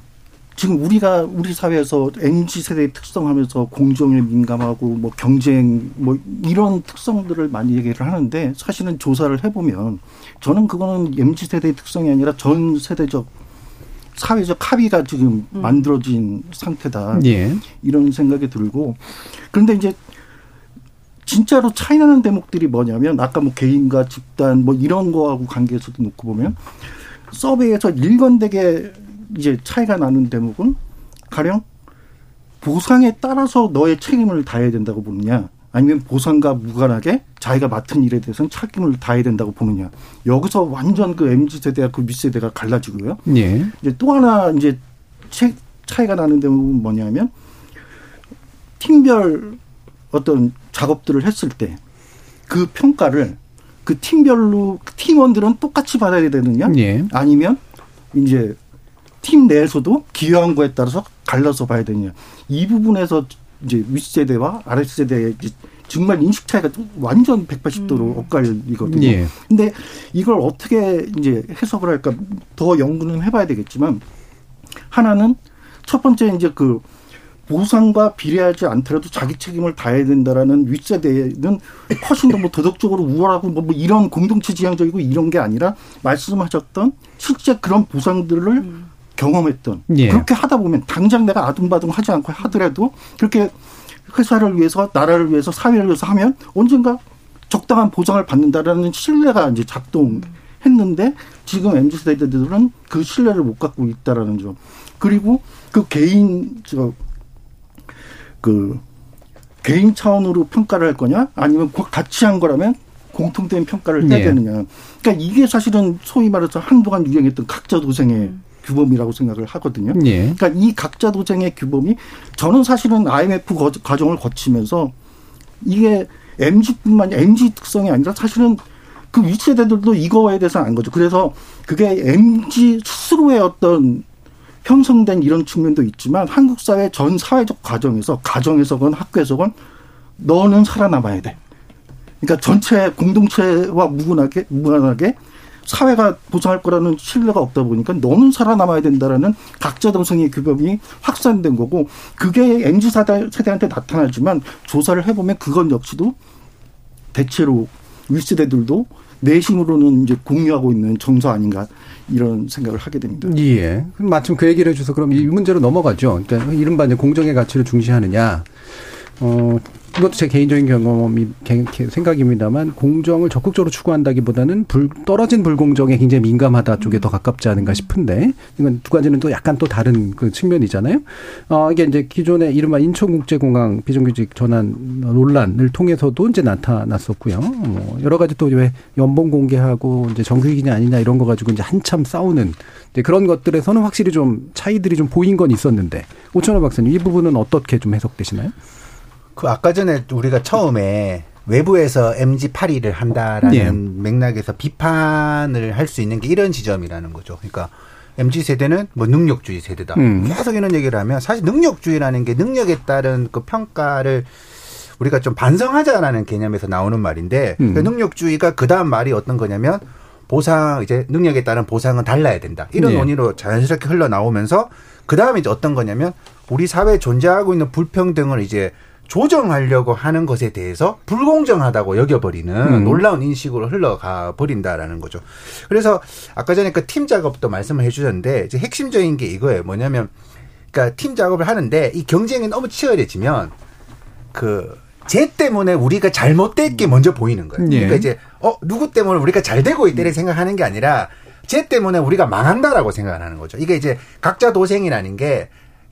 지금 우리가 우리 사회에서 MZ 세대의 특성하면서 공정에 민감하고 뭐 경쟁 뭐 이런 특성들을 많이 얘기를 하는데 사실은 조사를 해보면 저는 그거는 MZ 세대의 특성이 아니라 전 세대적 사회적 합의가 지금 음. 만들어진 상태다 예. 이런 생각이 들고 그런데 이제 진짜로 차이나는 대목들이 뭐냐면 아까 뭐 개인과 집단 뭐 이런 거하고 관계에서도 놓고 보면 서베이에서 일관되게 이제 차이가 나는 대목은 가령 보상에 따라서 너의 책임을 다해야 된다고 보느냐 아니면 보상과 무관하게 자기가 맡은 일에 대해서는 책임을 다해야 된다고 보느냐 여기서 완전 그 mz 세대와 그 윗세대가 갈라지고요. 예. 이제 또 하나 이제 차이가 나는 대목은 뭐냐면 팀별 어떤 작업들을 했을 때 그 평가를 그 팀별로 팀원들은 똑같이 받아야 되느냐 예. 아니면 이제 팀 내에서도 기여한 거에 따라서 갈라서 봐야 되냐. 이 부분에서 이제 윗세대와 아랫세대의 정말 인식 차이가 완전 180도로 음. 엇갈리거든요. 예. 근데 이걸 어떻게 이제 해석을 할까 더 연구는 해봐야 되겠지만 하나는 첫 번째 이제 그 보상과 비례하지 않더라도 자기 책임을 다해야 된다라는 윗세대는 훨씬 더 뭐 도덕적으로 우월하고 뭐, 이런 공동체 지향적이고 이런 게 아니라 말씀하셨던 실제 그런 보상들을 음. 경험했던 예. 그렇게 하다 보면 당장 내가 아둥바둥 하지 않고 하더라도 그렇게 회사를 위해서 나라를 위해서 사회를 위해서 하면 언젠가 적당한 보장을 받는다라는 신뢰가 이제 작동했는데 지금 MZ 세대들은 그 신뢰를 못 갖고 있다라는 점. 그리고 그 개인 저그 개인 차원으로 평가를 할 거냐 아니면 같이 한 거라면 공통된 평가를 해야 네. 되느냐. 그러니까 이게 사실은 소위 말해서 한동안 유행했던 각자 도생의 음. 규범이라고 생각을 하거든요. 예. 그러니까 이 각자 도생의 규범이 저는 사실은 IMF 과정을 거치면서 이게 MG뿐만 아니라 MG 특성이 아니라 사실은 그 윗세대들도 이거에 대해서 안 거죠. 그래서 그게 MG 스스로의 어떤 형성된 이런 측면도 있지만 한국 사회 전 사회적 과정에서 가정에서건 학교에서건 너는 살아남아야 돼. 그러니까 전체 공동체와 무관하게 무관하게 사회가 보장할 거라는 신뢰가 없다 보니까 너는 살아남아야 된다라는 각자 동성의 규범이 확산된 거고 그게 MZ 세대, 세대한테 나타나지만 조사를 해보면 그건 역시도 대체로 윗세대들도 내심으로는 이제 공유하고 있는 정서 아닌가 이런 생각을 하게 됩니다. 예. 마침 그 얘기를 해줘서 그럼 이 문제로 넘어가죠. 그러니까 이른바 이제 공정의 가치를 중시하느냐. 어, 이것도 제 개인적인 경험이 생각입니다만 공정을 적극적으로 추구한다기보다는 불, 떨어진 불공정에 굉장히 민감하다 쪽에 더 가깝지 않은가 싶은데 이건 두 가지는 또 약간 또 다른 그 측면이잖아요. 어, 이게 이제 기존의 이른바 인천국제공항 비정규직 전환 논란을 통해서도 이제 나타났었고요. 뭐 여러 가지 또 왜 연봉 공개하고 이제 정규직이냐 아니냐 이런 거 가지고 이제 한참 싸우는 이제 그런 것들에서는 확실히 좀 차이들이 좀 보인 건 있었는데 오천호 박사님 이 부분은 어떻게 좀 해석되시나요? 그 아까 전에 우리가 처음에 외부에서 MG 파리를 한다라는 예. 맥락에서 비판을 할 수 있는 게 이런 지점이라는 거죠. 그러니까 MG 세대는 뭐 능력주의 세대다. 음. 계속 이런 얘기를 하면 사실 능력주의라는 게 능력에 따른 그 평가를 우리가 좀 반성하자라는 개념에서 나오는 말인데 음. 그 능력주의가 그 다음 말이 어떤 거냐면 보상 이제 능력에 따른 보상은 달라야 된다. 이런 네. 논의로 자연스럽게 흘러나오면서 그 다음에 이제 어떤 거냐면 우리 사회에 존재하고 있는 불평등을 이제 조정하려고 하는 것에 대해서 불공정하다고 여겨버리는 음. 놀라운 인식으로 흘러가 버린다라는 거죠. 그래서 아까 전에 그 팀 작업도 말씀을 해주셨는데 이제 핵심적인 게 이거예요. 뭐냐면 그러니까 팀 작업을 하는데 이 경쟁이 너무 치열해지면 그 쟤 때문에 우리가 잘못된 게 먼저 보이는 거예요. 예. 그러니까 이제 어 누구 때문에 우리가 잘 되고 있다를 생각하는 게 아니라 쟤 때문에 우리가 망한다라고 생각을 하는 거죠. 이게 이제 각자 도생이라는 게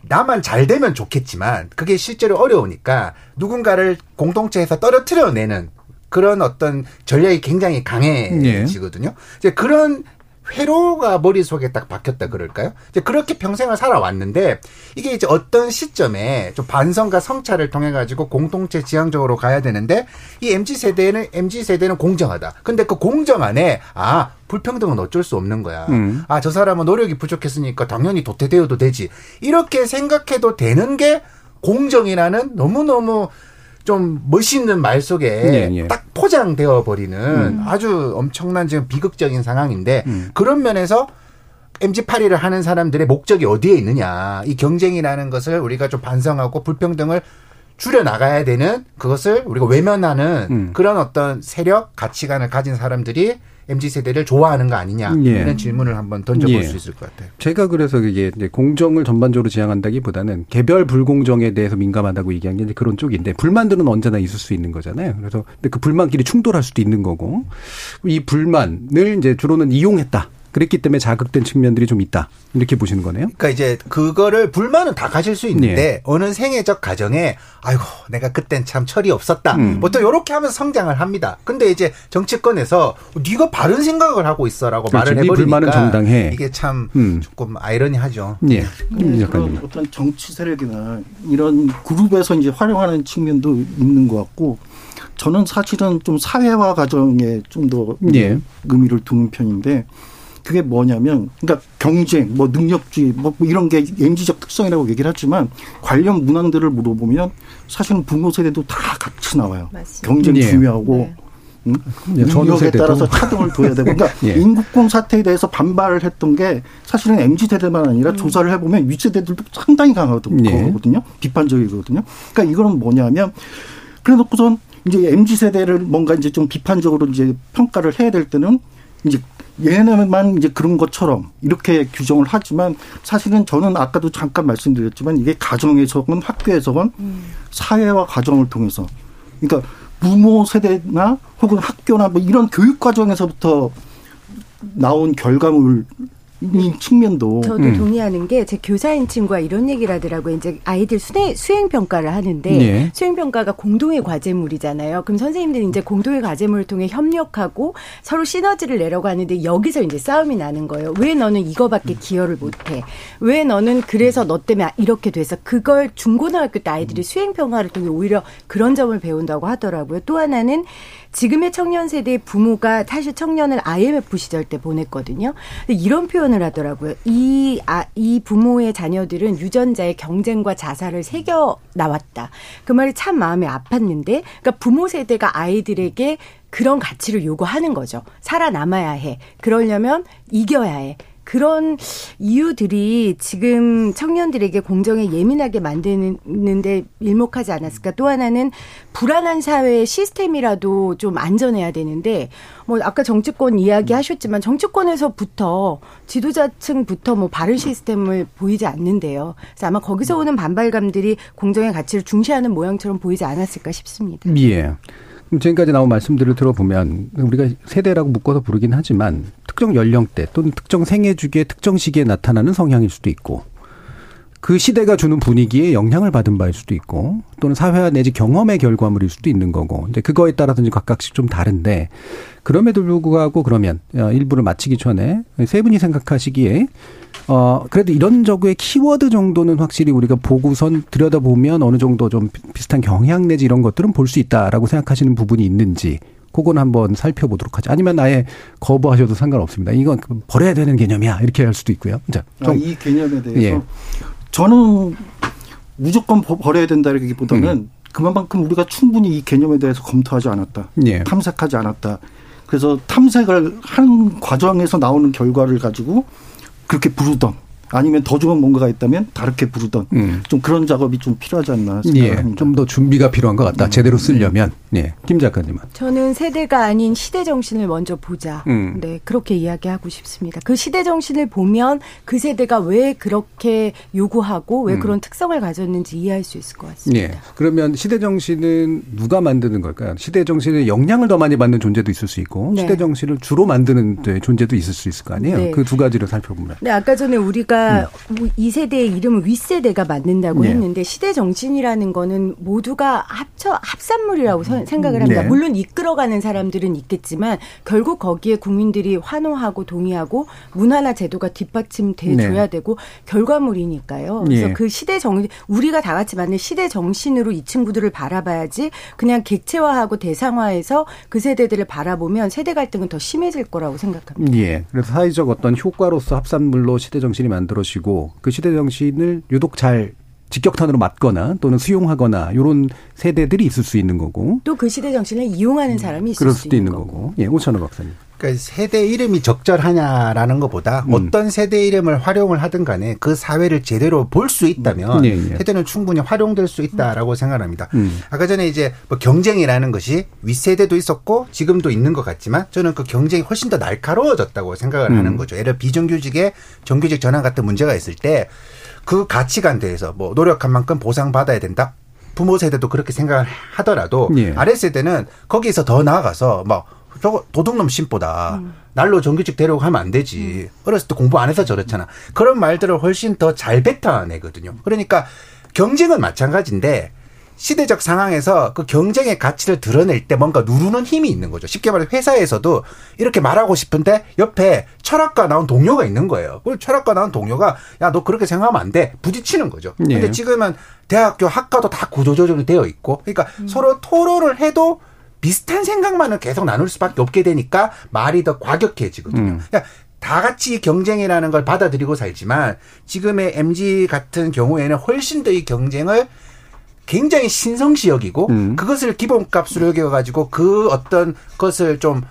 나만 잘 되면 좋겠지만 그게 실제로 어려우니까 누군가를 공동체에서 떨어뜨려내는 그런 어떤 전략이 굉장히 강해지거든요. 예. 이제 그런 회로가 머릿속에 딱 박혔다 그럴까요? 이제 그렇게 평생을 살아왔는데 이게 이제 어떤 시점에 좀 반성과 성찰을 통해 가지고 공동체 지향적으로 가야 되는데 이 MZ 세대는 MZ 세대는 공정하다. 근데 그 공정 안에 아 불평등은 어쩔 수 없는 거야. 음. 아 저 사람은 노력이 부족했으니까 당연히 도태되어도 되지. 이렇게 생각해도 되는 게 공정이라는 너무 너무 좀 멋있는 말 속에 예, 예. 딱 포장되어 버리는 음. 아주 엄청난 지금 비극적인 상황인데 음. 그런 면에서 MG8위를 하는 사람들의 목적이 어디에 있느냐. 이 경쟁이라는 것을 우리가 좀 반성하고 불평등을 줄여 나가야 되는 그것을 우리가 외면하는 음. 그런 어떤 세력, 가치관을 가진 사람들이 mz 세대를 좋아하는 거 아니냐 예. 이런 질문을 한번 던져볼 예. 수 있을 것 같아요. 제가 그래서 이게 공정을 전반적으로 지향한다기보다는 개별 불공정에 대해서 민감하다고 얘기한 게 이제 그런 쪽인데 불만들은 언제나 있을 수 있는 거잖아요. 그래서 근데 그 불만끼리 충돌할 수도 있는 거고 이 불만을 이제 주로는 이용했다. 그랬기 때문에 자극된 측면들이 좀 있다. 이렇게 보시는 거네요. 그러니까 이제 그거를 불만은 다 가질 수 있는데 네. 어느 생애적 가정에 아이고 내가 그땐 참 철이 없었다. 음. 보통 이렇게 하면서 성장을 합니다. 근데 이제 정치권에서 네가 바른 생각을 하고 있어라고 그렇죠. 말을 네 해버리니까 불만은 정당해. 이게 참 음. 조금 아이러니하죠. 예. 네. 어떤 정치 세력이나 이런 그룹에서 이제 활용하는 측면도 있는 것 같고 저는 사실은 좀 사회화 과정에 좀더 예. 의미를 두는 편인데 그게 뭐냐면 그러니까 경쟁, 뭐 능력주의, 뭐 이런 게 MZ적 특성이라고 얘기를 하지만 관련 문항들을 물어보면 사실은 부모 세대도 다 같이 나와요. 맞습니다. 경쟁 예. 중요하고 네. 응? 예, 능력에 따라서 차등을 둬야 되고 그러니까 예. 인국공 사태에 대해서 반발을 했던 게 사실은 MZ 세대만 아니라 음. 조사를 해보면 윗세대들도 상당히 강하거든요. 예. 비판적이거든요. 그러니까 이거는 뭐냐면 그래놓고선 이제 MZ 세대를 뭔가 이제 좀 비판적으로 이제 평가를 해야 될 때는 이제 얘네만 이제 그런 것처럼 이렇게 규정을 하지만 사실은 저는 아까도 잠깐 말씀드렸지만 이게 가정에서건 학교에서건 음. 사회와 가정을 통해서 그러니까 부모 세대나 혹은 학교나 뭐 이런 교육 과정에서부터 나온 결과물 측면도 저도 음. 동의하는 게 제 교사인 친구가 이런 얘기를 하더라고요. 이제 아이들 수행, 수행 평가를 하는데 네. 수행 평가가 공동의 과제물이잖아요. 그럼 선생님들이 이제 공동의 과제물을 통해 협력하고 서로 시너지를 내려고 하는데 여기서 이제 싸움이 나는 거예요. 왜 너는 이거밖에 기여를 못 해? 왜 너는 그래서 너 때문에 이렇게 돼서 그걸 중고등학교 때 아이들이 수행 평가를 통해 오히려 그런 점을 배운다고 하더라고요. 또 하나는 지금의 청년 세대의 부모가 사실 청년을 IMF 시절 때 보냈거든요. 이런 표현을 하더라고요. 이, 아, 이 부모의 자녀들은 유전자의 경쟁과 자살을 새겨 나왔다. 그 말이 참 마음이 아팠는데, 그러니까 부모 세대가 아이들에게 그런 가치를 요구하는 거죠. 살아남아야 해. 그러려면 이겨야 해. 그런 이유들이 지금 청년들에게 공정에 예민하게 만드는데 일목하지 않았을까. 또 하나는 불안한 사회의 시스템이라도 좀 안전해야 되는데 뭐 아까 정치권 이야기 하셨지만 정치권에서부터 지도자층부터 뭐 바른 시스템을 보이지 않는데요. 그래서 아마 거기서 오는 반발감들이 공정의 가치를 중시하는 모양처럼 보이지 않았을까 싶습니다. 예. 지금까지 나온 말씀들을 들어보면 우리가 세대라고 묶어서 부르긴 하지만 특정 연령대 또는 특정 생애 주기의 특정 시기에 나타나는 성향일 수도 있고 그 시대가 주는 분위기에 영향을 받은 바일 수도 있고 또는 사회화 내지 경험의 결과물일 수도 있는 거고 근데 그거에 따라서 이제 각각씩 좀 다른데 그럼에도 불구하고 그러면 어, 일부를 마치기 전에 세 분이 생각하시기에 어, 그래도 이런 저구의 키워드 정도는 확실히 우리가 보고선 들여다보면 어느 정도 좀 비슷한 경향 내지 이런 것들은 볼 수 있다라고 생각하시는 부분이 있는지 그건 한번 살펴보도록 하죠. 아니면 아예 거부하셔도 상관없습니다. 이건 버려야 되는 개념이야. 이렇게 할 수도 있고요. 자, 아, 이 개념에 대해서 예. 저는 무조건 버려야 된다기보다는 음. 그만큼 우리가 충분히 이 개념에 대해서 검토하지 않았다. 예. 탐색하지 않았다. 그래서 탐색을 한 과정에서 나오는 결과를 가지고 그렇게 부르던 아니면 더 좋은 뭔가가 있다면 다르게 부르던 음. 좀 그런 작업이 좀 필요하지 않나 생각합니다. 예, 좀 더 준비가 필요한 것 같다. 음. 제대로 쓰려면. 예. 김 작가님은. 저는 세대가 아닌 시대 정신을 먼저 보자. 음. 네, 그렇게 이야기하고 싶습니다. 그 시대 정신을 보면 그 세대가 왜 그렇게 요구하고 왜 음. 그런 특성을 가졌는지 이해할 수 있을 것 같습니다. 예. 그러면 시대 정신은 누가 만드는 걸까요? 시대 정신의 영향을 더 많이 받는 존재도 있을 수 있고 네. 시대 정신을 주로 만드는 존재도 있을 수 있을 거 아니에요? 네. 그두 가지를 살펴보면. 네, 아까 전에 우리가 우리가 음. 이 세대의 이름을 윗세대가 만든다고 네. 했는데 시대 정신이라는 거는 모두가 합쳐 합산물이라고 생각을 합니다. 네. 물론 이끌어가는 사람들은 있겠지만 결국 거기에 국민들이 환호하고 동의하고 문화나 제도가 뒷받침돼 줘야 네. 되고 결과물이니까요. 그래서 예. 그 시대 정 우리가 다 같이 맞는 시대 정신으로 이 친구들을 바라봐야지 그냥 객체화하고 대상화해서 그 세대들을 바라보면 세대 갈등은 더 심해질 거라고 생각합니다. 예. 그래서 사회적 어떤 효과로서 합산물로 시대 정신이 만 들어 그러시고 그 시대 정신을 유독 잘 직격탄으로 맞거나 또는 수용하거나 이런 세대들이 있을 수 있는 거고 또 그 시대 정신을 이용하는 사람이 있을 그럴 수도 있는 거고. 거고. 예, 오찬호 박사님. 그러니까 세대 이름이 적절하냐라는 것보다 음. 어떤 세대 이름을 활용을 하든 간에 그 사회를 제대로 볼 수 있다면 예, 예. 세대는 충분히 활용될 수 있다라고 생각합니다. 음. 아까 전에 이제 뭐 경쟁이라는 것이 윗세대도 있었고 지금도 있는 것 같지만 저는 그 경쟁이 훨씬 더 날카로워졌다고 생각을 음. 하는 거죠. 예를 들어 비정규직의 정규직 전환 같은 문제가 있을 때 그 가치관 대해서 뭐 노력한 만큼 보상받아야 된다. 부모 세대도 그렇게 생각을 하더라도 예. 아래 세대는 거기에서 더 나아가서 막 저거 도둑놈 심보다 음. 날로 정규직 데려고 하면 안 되지. 음. 어렸을 때 공부 안 해서 저렇잖아. 그런 말들을 훨씬 더 잘 뱉어내거든요. 그러니까 경쟁은 마찬가지인데 시대적 상황에서 그 경쟁의 가치를 드러낼 때 뭔가 누르는 힘이 있는 거죠. 쉽게 말해 회사에서도 이렇게 말하고 싶은데 옆에 철학과 나온 동료가 있는 거예요. 그 철학과 나온 동료가 야 너 그렇게 생각하면 안 돼. 부딪히는 거죠. 근데 네. 지금은 대학교 학과도 다 구조조정이 되어 있고 그러니까 음. 서로 토론을 해도 비슷한 생각만을 계속 나눌 수밖에 없게 되니까 말이 더 과격해지거든요. 음. 그러니까 다 같이 경쟁이라는 걸 받아들이고 살지만 지금의 MG 같은 경우에는 훨씬 더 이 경쟁을 굉장히 신성시 여기고 음. 그것을 기본값으로 여겨가지고 그 어떤 것을 좀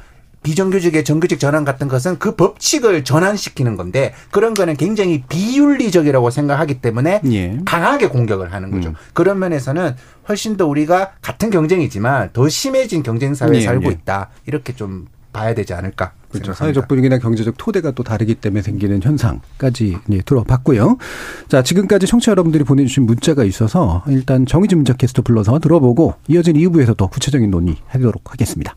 비정규직의 정규직 전환 같은 것은 그 법칙을 전환시키는 건데 그런 거는 굉장히 비윤리적이라고 생각하기 때문에 예. 강하게 공격을 하는 거죠. 음. 그런 면에서는 훨씬 더 우리가 같은 경쟁이지만 더 심해진 경쟁 사회에 예. 살고 예. 있다. 이렇게 좀 봐야 되지 않을까. 그렇죠. 사회적 분위기나 경제적 토대가 또 다르기 때문에 생기는 현상까지 예, 들어봤고요. 자, 지금까지 청취자 여러분들이 보내주신 문자가 있어서 일단 정의진 문자 캐스터 불러서 들어보고 이어진 2부에서 더 구체적인 논의 하도록 하겠습니다.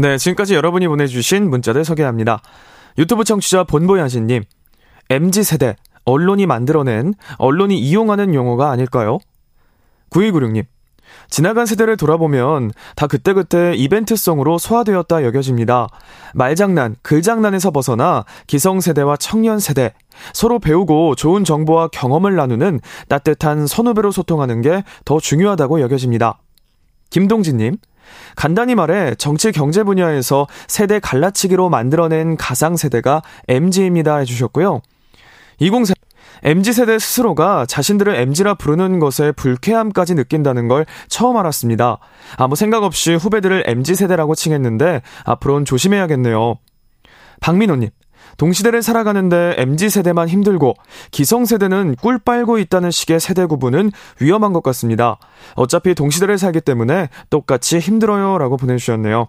네, 지금까지 여러분이 보내주신 문자들 소개합니다. 유튜브 청취자 본보야신님, MZ세대, 언론이 만들어낸, 언론이 이용하는 용어가 아닐까요? 9296님, 지나간 세대를 돌아보면 다 그때그때 이벤트성으로 소화되었다 여겨집니다. 말장난, 글장난에서 벗어나 기성세대와 청년세대, 서로 배우고 좋은 정보와 경험을 나누는 따뜻한 선후배로 소통하는 게 더 중요하다고 여겨집니다. 김동진님, 간단히 말해 정치 경제 분야에서 세대 갈라치기로 만들어낸 가상 세대가 MG입니다 해주셨고요. 20 MZ세대 스스로가 자신들을 MZ라 부르는 것에 불쾌함까지 느낀다는 걸 처음 알았습니다. 아무 생각 없이 후배들을 MZ세대라고 칭했는데 앞으로는 조심해야겠네요. 박민호님, 동시대를 살아가는데 MZ세대만 힘들고 기성 세대는 꿀 빨고 있다는 식의 세대 구분은 위험한 것 같습니다. 어차피 동시대를 살기 때문에 똑같이 힘들어요 라고 보내주셨네요.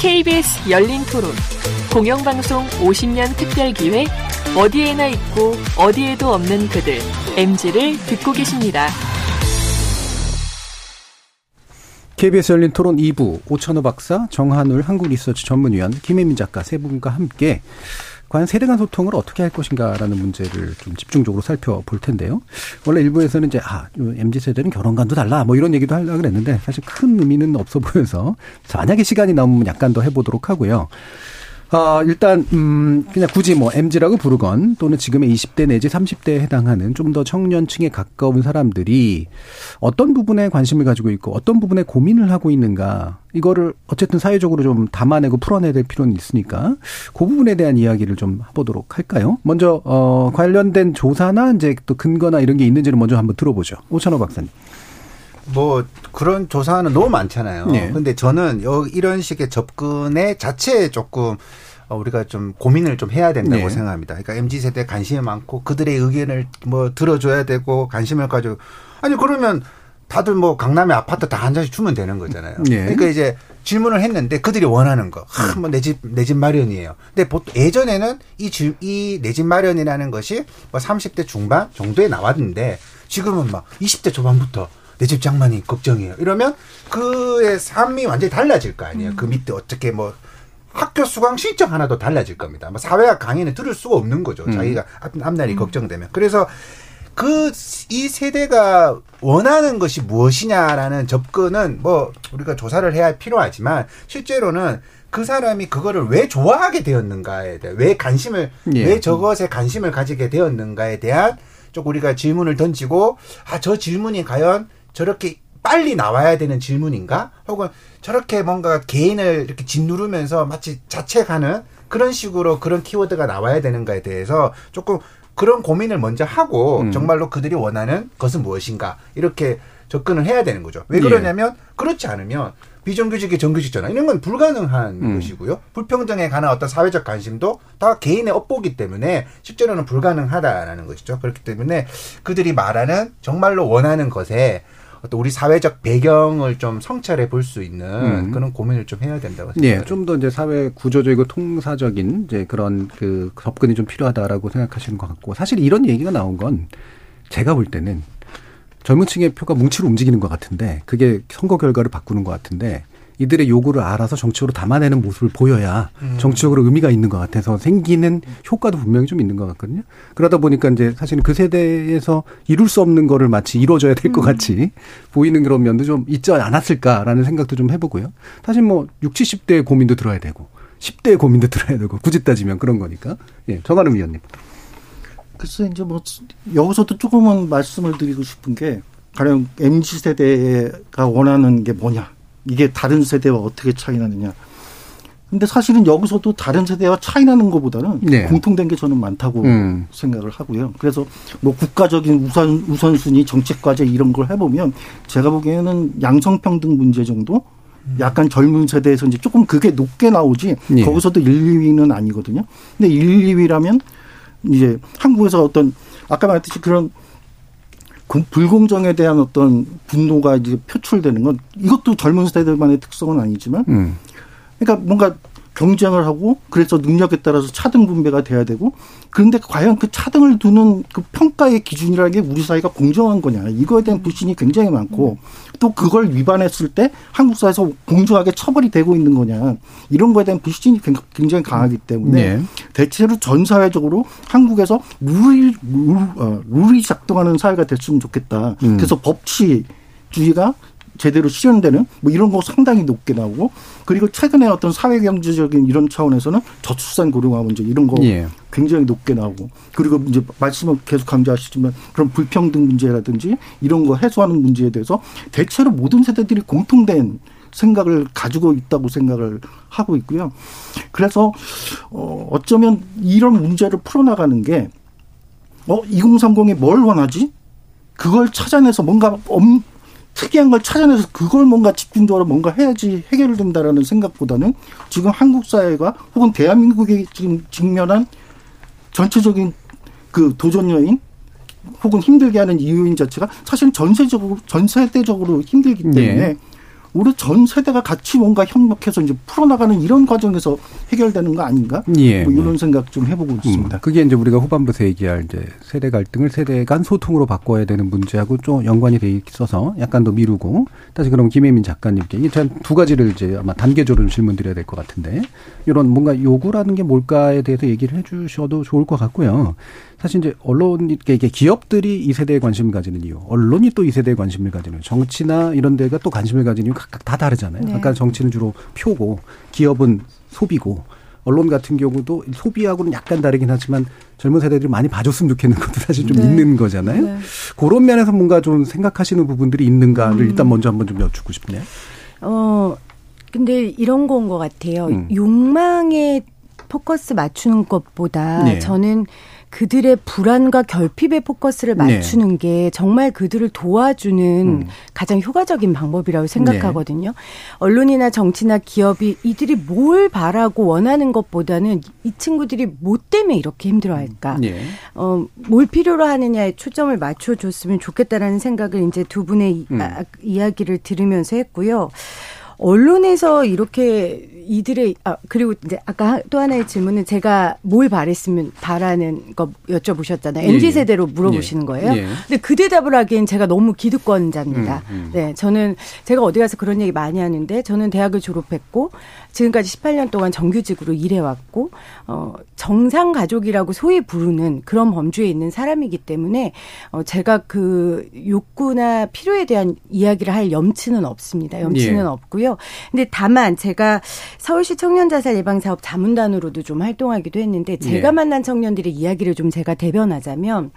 KBS 열린 토론 공영방송 50년 특별기획 어디에나 있고 어디에도 없는 그들 MG를 듣고 계십니다. KBS 열린 토론 2부 오천호 박사, 정한울 한국리서치 전문위원, 김혜민 작가 세 분과 함께 과연 세대 간 소통을 어떻게 할 것인가라는 문제를 좀 집중적으로 살펴볼 텐데요. 원래 일부에서는 이제 아 mz 세대는 결혼관도 달라 뭐 이런 얘기도 하려고 그랬는데 사실 큰 의미는 없어 보여서 만약에 시간이 남으면 약간 더 해보도록 하고요. 아, 일단, 음, 그냥 굳이 뭐 MZ라고 부르건 또는 지금의 20대 내지 30대에 해당하는 좀 더 청년층에 가까운 사람들이 어떤 부분에 관심을 가지고 있고 어떤 부분에 고민을 하고 있는가. 이거를 어쨌든 사회적으로 좀 담아내고 풀어내야 될 필요는 있으니까 그 부분에 대한 이야기를 좀 해보도록 할까요? 먼저, 어, 관련된 조사나 이제 또 근거나 이런 게 있는지를 먼저 한번 들어보죠. 오찬호 박사님. 뭐 그런 조사는 너무 많잖아요. 네. 근데 저는 이런 식의 접근의 자체에 조금 어, 우리가 좀 고민을 좀 해야 된다고 네. 생각합니다. 그러니까 MZ 세대 관심이 많고 그들의 의견을 뭐 들어줘야 되고 관심을 가지고 아니 그러면 다들 뭐 강남에 아파트 다 한 잔씩 주면 되는 거잖아요. 네. 그러니까 이제 질문을 했는데 그들이 원하는 거, 뭐내 집, 내 집 마련이에요. 근데 보통 예전에는 이 집, 이내 집 마련이라는 것이 뭐 30대 중반 정도에 나왔는데 지금은 막 20대 초반부터 내 집 장만이 걱정이에요. 이러면 그의 삶이 완전히 달라질 거 아니에요. 그 밑에 어떻게 뭐 학교 수강 신청 하나도 달라질 겁니다. 뭐 사회학 강의는 들을 수가 없는 거죠. 음. 자기가 앞, 날이 음. 걱정되면. 그래서 그 이 세대가 원하는 것이 무엇이냐라는 접근은 뭐 우리가 조사를 해야 필요하지만 실제로는 그 사람이 그거를 왜 좋아하게 되었는가에 대해 왜 관심을 예. 왜 저것에 관심을 가지게 되었는가에 대한 쪽 우리가 질문을 던지고 아 저 질문이 과연 저렇게 빨리 나와야 되는 질문인가? 혹은 저렇게 뭔가 개인을 이렇게 짓누르면서 마치 자책하는 그런 식으로 그런 키워드가 나와야 되는가에 대해서 조금 그런 고민을 먼저 하고 음. 정말로 그들이 원하는 것은 무엇인가 이렇게 접근을 해야 되는 거죠. 왜 예. 그러냐면 예. 그렇지 않으면 비정규직의 정규직 전환 이런 건 불가능한 음. 것이고요. 불평등에 관한 어떤 사회적 관심도 다 개인의 업보기 때문에 실제로는 불가능하다라는 것이죠. 그렇기 때문에 그들이 말하는 정말로 원하는 것에 어떤 우리 사회적 배경을 좀 성찰해 볼 수 있는 음. 그런 고민을 좀 해야 된다고 네, 생각합니다. 네, 좀 더 이제 사회 구조적이고 통사적인 이제 그런 그 접근이 좀 필요하다라고 생각하시는 것 같고 사실 이런 얘기가 나온 건 제가 볼 때는 젊은 층의 표가 뭉치로 움직이는 것 같은데 그게 선거 결과를 바꾸는 것 같은데 이들의 요구를 알아서 정치적으로 담아내는 모습을 보여야 음. 정치적으로 의미가 있는 것 같아서 생기는 효과도 분명히 좀 있는 것 같거든요. 그러다 보니까 이제 사실은 그 세대에서 이룰 수 없는 거를 마치 이루어져야 될것 음. 같이 보이는 그런 면도 좀 있지 않았을까라는 생각도 좀 해보고요. 사실 뭐 60, 70대의 고민도 들어야 되고 10대의 고민도 들어야 되고 굳이 따지면 그런 거니까. 예, 정하는 위원님. 글쎄 이제 뭐 여기서도 조금은 말씀을 드리고 싶은 게 가령 mz 세대가 원하는 게 뭐냐 이게 다른 세대와 어떻게 차이 나느냐. 근데 사실은 여기서도 다른 세대와 차이 나는 것보다는 네. 공통된 게 저는 많다고 음. 생각을 하고요. 그래서 뭐 국가적인 우선 우선순위 정책 과제 이런 걸 해보면 제가 보기에는 양성평등 문제 정도 약간 젊은 세대에서 이제 조금 그게 높게 나오지 네. 거기서도 1, 2위는 아니거든요. 근데 1, 2위라면 이제 한국에서 어떤 아까 말했듯이 그런 불공정에 대한 어떤 분노가 이제 표출되는 건 이것도 젊은 세대만의 특성은 아니지만 음. 그러니까 뭔가 경쟁을 하고 그래서 능력에 따라서 차등 분배가 돼야 되고 그런데 과연 그 차등을 두는 그 평가의 기준이라는 게 우리 사회가 공정한 거냐 이거에 대한 불신이 굉장히 많고 또 그걸 위반했을 때 한국 사회에서 공정하게 처벌이 되고 있는 거냐 이런 거에 대한 불신이 굉장히 강하기 때문에 네. 대체로 전 사회적으로 한국에서 룰이 룰, 어, 룰이 작동하는 사회가 됐으면 좋겠다. 음. 그래서 법치 주의가 제대로 실현되는 뭐 이런 거 상당히 높게 나오고 그리고 최근에 어떤 사회 경제적인 이런 차원에서는 저출산 고령화 문제 이런 거 예. 굉장히 높게 나오고 그리고 이제 말씀을 계속 강조하시지만 그런 불평등 문제라든지 이런 거 해소하는 문제에 대해서 대체로 모든 세대들이 공통된 생각을 가지고 있다고 생각을 하고 있고요. 그래서 어 어쩌면 이런 문제를 풀어나가는 게 어, 2030이 뭘 원하지? 그걸 찾아내서 뭔가 엄, 특이한 걸 찾아내서 그걸 뭔가 집중적으로 뭔가 해야지 해결된다라는 생각보다는 지금 한국 사회가 혹은 대한민국이 지금 직면한 전체적인 그 도전 요인 혹은 힘들게 하는 이유인 자체가 사실은 전세적으로 전 세대적으로 힘들기 때문에 네. 우리 전 세대가 같이 뭔가 협력해서 이제 풀어나가는 이런 과정에서 해결되는 거 아닌가? 예. 뭐 이런 생각 좀 해보고 있습니다. 음, 그게 이제 우리가 후반부에서 얘기할 이제 세대 갈등을 세대 간 소통으로 바꿔야 되는 문제하고 좀 연관이 돼 있어서 약간 더 미루고 다시 그럼 김혜민 작가님께 이게 두 가지를 이제 아마 단계적으로 질문 드려야 될 것 같은데 이런 뭔가 요구라는 게 뭘까에 대해서 얘기를 해주셔도 좋을 것 같고요. 사실 이제 언론 이게 기업들이 이 세대에 관심을 가지는 이유, 언론이 또 이 세대에 관심을 가지는 정치나 이런 데가 또 관심을 가지는 이유 각각 다 다르잖아요. 네. 아까 정치는 주로 표고 기업은 소비고 언론 같은 경우도 소비하고는 약간 다르긴 하지만 젊은 세대들이 많이 봐줬으면 좋겠는 것도 사실 좀 네. 있는 거잖아요. 네. 그런 면에서 뭔가 좀 생각하시는 부분들이 있는가를 음. 일단 먼저 한번 좀 여쭙고 싶네요. 어, 근데 이런 건 것 같아요. 음. 욕망에 포커스 맞추는 것보다 네. 저는 그들의 불안과 결핍에 포커스를 네. 맞추는 네. 게 정말 그들을 도와주는 음. 가장 효과적인 방법이라고 생각하거든요. 네. 언론이나 정치나 기업이 이들이 뭘 바라고 원하는 것보다는 이 친구들이 뭐 때문에 이렇게 힘들어할까? 네. 어, 뭘 필요로 하느냐에 초점을 맞춰줬으면 좋겠다라는 생각을 이제 두 분의 음. 아, 이야기를 들으면서 했고요. 언론에서 이렇게 이들의 아 그리고 이제 아까 또 하나의 질문은 제가 뭘 바랬으면 바라는 거 여쭤보셨잖아요. 예, mz 세대로 예. 물어보시는 거예요. 예. 근데 그 대답을 하기엔 제가 너무 기득권자입니다. 음, 음. 네, 저는 제가 어디 가서 그런 얘기 많이 하는데 저는 대학을 졸업했고 지금까지 18년 동안 정규직으로 일해왔고 어 정상 가족이라고 소위 부르는 그런 범주에 있는 사람이기 때문에 어 제가 그 욕구나 필요에 대한 이야기를 할 염치는 없습니다. 염치는 예. 없고요. 근데 다만 제가 서울시 청년자살 예방 사업 자문단으로도 좀 활동하기도 했는데 제가 예. 만난 청년들의 이야기를 좀 제가 대변하자면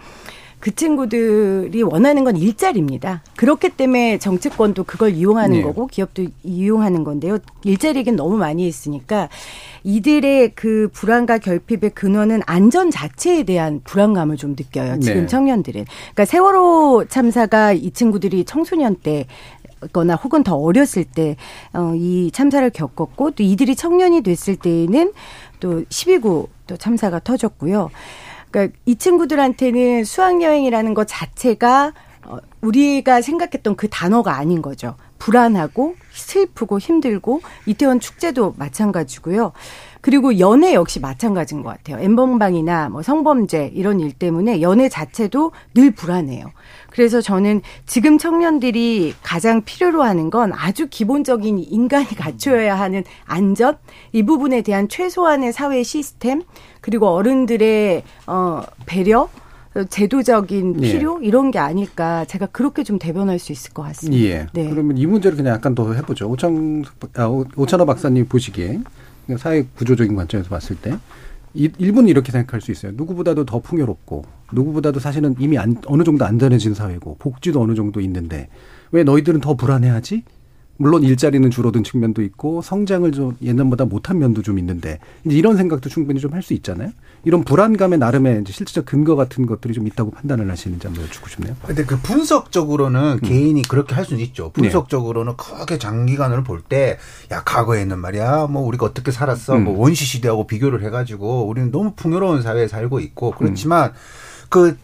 그 친구들이 원하는 건 일자리입니다. 그렇기 때문에 정치권도 그걸 이용하는 네. 거고 기업도 이용하는 건데요. 일자리 얘기는 너무 많이 했으니까 이들의 그 불안과 결핍의 근원은 안전 자체에 대한 불안감을 좀 느껴요. 지금 네. 청년들은. 그러니까 세월호 참사가 이 친구들이 청소년 때 거나 혹은 더 어렸을 때, 어, 이 참사를 겪었고, 또 이들이 청년이 됐을 때에는 또 12구 또 참사가 터졌고요. 그러니까 이 친구들한테는 수학여행이라는 것 자체가 어, 우리가 생각했던 그 단어가 아닌 거죠. 불안하고 슬프고 힘들고 이태원 축제도 마찬가지고요. 그리고 연애 역시 마찬가지인 것 같아요. 엠번방이나 뭐 성범죄 이런 일 때문에 연애 자체도 늘 불안해요. 그래서 저는 지금 청년들이 가장 필요로 하는 건 아주 기본적인 인간이 갖춰야 하는 안전 이 부분에 대한 최소한의 사회 시스템 그리고 어른들의 어 배려 제도적인 예. 필요 예. 이런 게 아닐까 제가 그렇게 좀 대변할 수 있을 것 같습니다. 예. 네. 그러면 이 문제를 그냥 약간 더 해보죠. 오창 아, 오찬호 박사님 보시기에 사회 구조적인 관점에서 봤을 때 일부는 이렇게 생각할 수 있어요. 누구보다도 더 풍요롭고 누구보다도 사실은 이미 안, 어느 정도 안전해진 사회고 복지도 어느 정도 있는데 왜 너희들은 더 불안해하지? 물론 일자리는 줄어든 측면도 있고 성장을 좀 예전보다 못한 면도 좀 있는데 이제 이런 생각도 충분히 좀 할 수 있잖아요. 이런 불안감의 나름의 이제 실질적 근거 같은 것들이 좀 있다고 판단을 하시는지 한번 여쭙고 싶네요. 근데 그 분석적으로는 음. 개인이 그렇게 할 수는 있죠. 네. 분석적으로는 네. 크게 장기간을 볼 때 야 과거에는 말이야 뭐 우리가 어떻게 살았어 음. 뭐 원시 시대하고 비교를 해가지고 우리는 너무 풍요로운 사회에 살고 있고 그렇지만 음. 그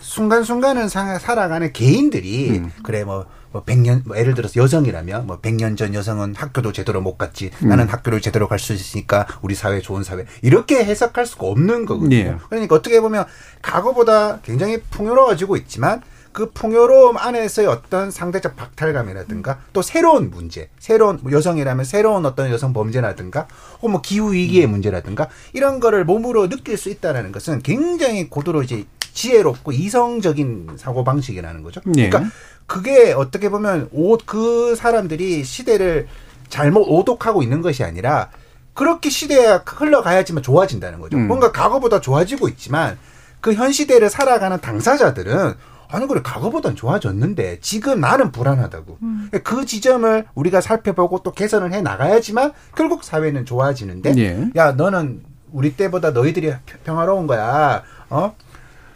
순간순간을 살아가는 개인들이 음. 그래 뭐, 뭐 100년 뭐 예를 들어서 여성이라면 뭐 100년 전 여성은 학교도 제대로 못 갔지. 음. 나는 학교를 제대로 갈 수 있으니까 우리 사회 좋은 사회. 이렇게 해석할 수가 없는 거거든요. 예. 그러니까 어떻게 보면 과거보다 굉장히 풍요로워지고 있지만 그 풍요로움 안에서의 어떤 상대적 박탈감이라든가 또 새로운 문제, 새로운 뭐 여성이라면 새로운 어떤 여성 범죄라든가 혹은 뭐 기후 위기의 문제라든가 이런 거를 몸으로 느낄 수 있다라는 것은 굉장히 고도로 이제 지혜롭고 이성적인 사고 방식이라는 거죠. 네. 그러니까 그게 어떻게 보면 옷그 사람들이 시대를 잘못 오독하고 있는 것이 아니라 그렇게 시대가 흘러가야지만 좋아진다는 거죠. 음. 뭔가 과거보다 좋아지고 있지만 그 현 시대를 살아가는 당사자들은 아니 그래 과거보단 좋아졌는데 지금 나는 불안하다고 음. 그 지점을 우리가 살펴보고 또 개선을 해 나가야지만 결국 사회는 좋아지는데 예. 야 너는 우리 때보다 너희들이 평화로운 거야 어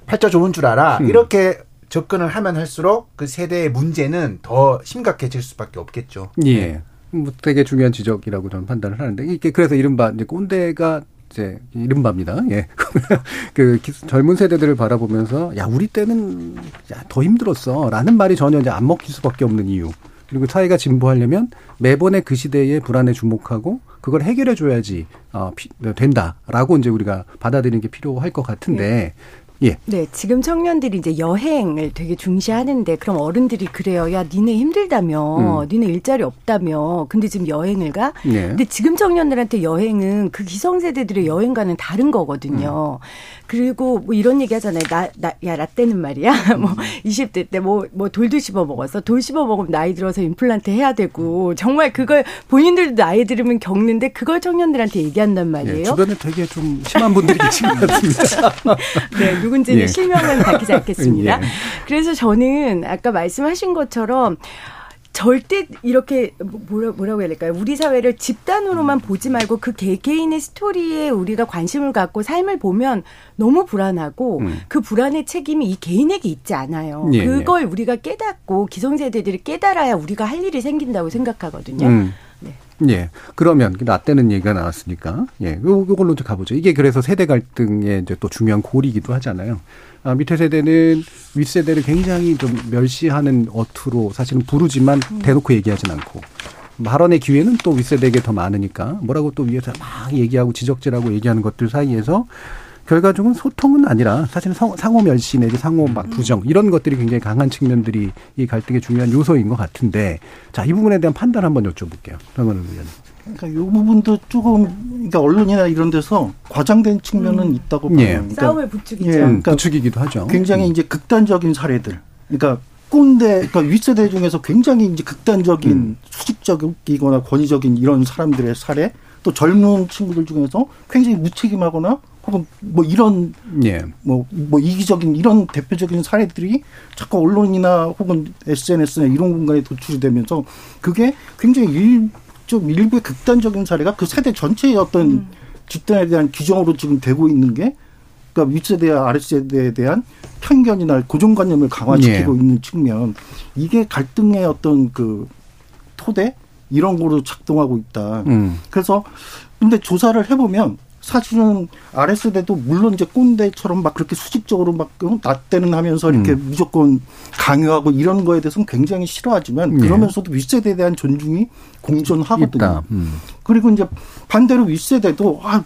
팔자 좋은 줄 알아 음. 이렇게 접근을 하면 할수록 그 세대의 문제는 더 심각해질 수밖에 없겠죠. 예. 뭐 되게 중요한 지적이라고 저는 판단을 하는데 이게 그래서 이른바 이제 꼰대가 이제 이른바입니다. 예. 그 젊은 세대들을 바라보면서 야 우리 때는 야, 더 힘들었어라는 말이 전혀 이제 안 먹힐 수밖에 없는 이유. 그리고 사회가 진보하려면 매번의 그 시대의 불안에 주목하고 그걸 해결해 줘야지 어, 피, 된다라고 이제 우리가 받아들이는 게 필요할 것 같은데 네. 예. 네, 지금 청년들이 이제 여행을 되게 중시하는데 그럼 어른들이 그래요. 야, 니네 힘들다며. 음. 니네 일자리 없다며. 근데 지금 여행을 가? 네. 근데 지금 청년들한테 여행은 그 기성세대들의 여행과는 다른 거거든요. 음. 그리고 뭐 이런 얘기 하잖아요. 나, 나, 야, 라떼는 말이야. 뭐 20대 때 뭐, 뭐 돌도 씹어 먹었어. 돌 씹어 먹으면 나이 들어서 임플란트 해야 되고 정말 그걸 본인들도 나이 들으면 겪는데 그걸 청년들한테 얘기한단 말이에요. 네, 주변에 되게 좀 심한 분들이 계신 것 같습니다. 네, 누군지는 예. 실명은 밝히지 않겠습니다. 예. 그래서 저는 아까 말씀하신 것처럼 절대 이렇게 뭐라, 뭐라고 해야 될까요? 우리 사회를 집단으로만 보지 말고 그 개개인의 스토리에 우리가 관심을 갖고 삶을 보면 너무 불안하고 음. 그 불안의 책임이 이 개인에게 있지 않아요. 예, 그걸 예. 우리가 깨닫고 기성세대들이 깨달아야 우리가 할 일이 생긴다고 생각하거든요. 음. 네. 예. 그러면 라떼는 얘기가 나왔으니까 예. 요걸로 가보죠. 이게 그래서 세대 갈등의 이제 또 중요한 고리이기도 하잖아요. 아, 밑에 세대는 윗 세대를 굉장히 좀 멸시하는 어투로 사실은 부르지만 음. 대놓고 얘기하진 않고 발언의 기회는 또 윗세대에게 더 많으니까 뭐라고 또 위에서 막 얘기하고 지적질하고 얘기하는 것들 사이에서 결과적으로 소통은 아니라 사실은 상호 멸시 내지 상호 막 부정 이런 것들이 굉장히 강한 측면들이 이 갈등의 중요한 요소인 것 같은데 자 이 부분에 대한 판단 한번 여쭤볼게요. 정원 의원. 그러니까 이 부분도 조금 그러니까 언론이나 이런 데서 과장된 측면은 음. 있다고 봐요. 예. 그러니까, 싸움을 부추기죠. 예, 그러니까 부추기기도 하죠. 굉장히 음. 이제 극단적인 사례들. 그러니까 꼰대, 그러니까 윗세대 중에서 굉장히 이제 극단적인 음. 수직적이거나 권위적인 이런 사람들의 사례, 또 젊은 친구들 중에서 굉장히 무책임하거나 혹은 뭐 이런 예. 뭐, 뭐 이기적인 이런 대표적인 사례들이 자꾸 언론이나 혹은 SNS나 이런 공간에 도출이 되면서 그게 굉장히 일, 좀 일부의 극단적인 사례가 그 세대 전체의 어떤 음. 집단에 대한 규정으로 지금 되고 있는 게 그러니까 윗세대와 아랫세대에 대한 편견이나 고정관념을 강화시키고 예. 있는 측면 이게 갈등의 어떤 그 토대 이런 거로 작동하고 있다. 음. 그래서 근데 조사를 해보면 사실은 아랫세대도 물론 이제 꼰대처럼 막 그렇게 수직적으로 막 낮대는 하면서 이렇게 음. 무조건 강요하고 이런 거에 대해서는 굉장히 싫어하지만 예. 그러면서도 윗세대에 대한 존중이 공존하거든요. 음. 그리고 이제 반대로 윗세대도 아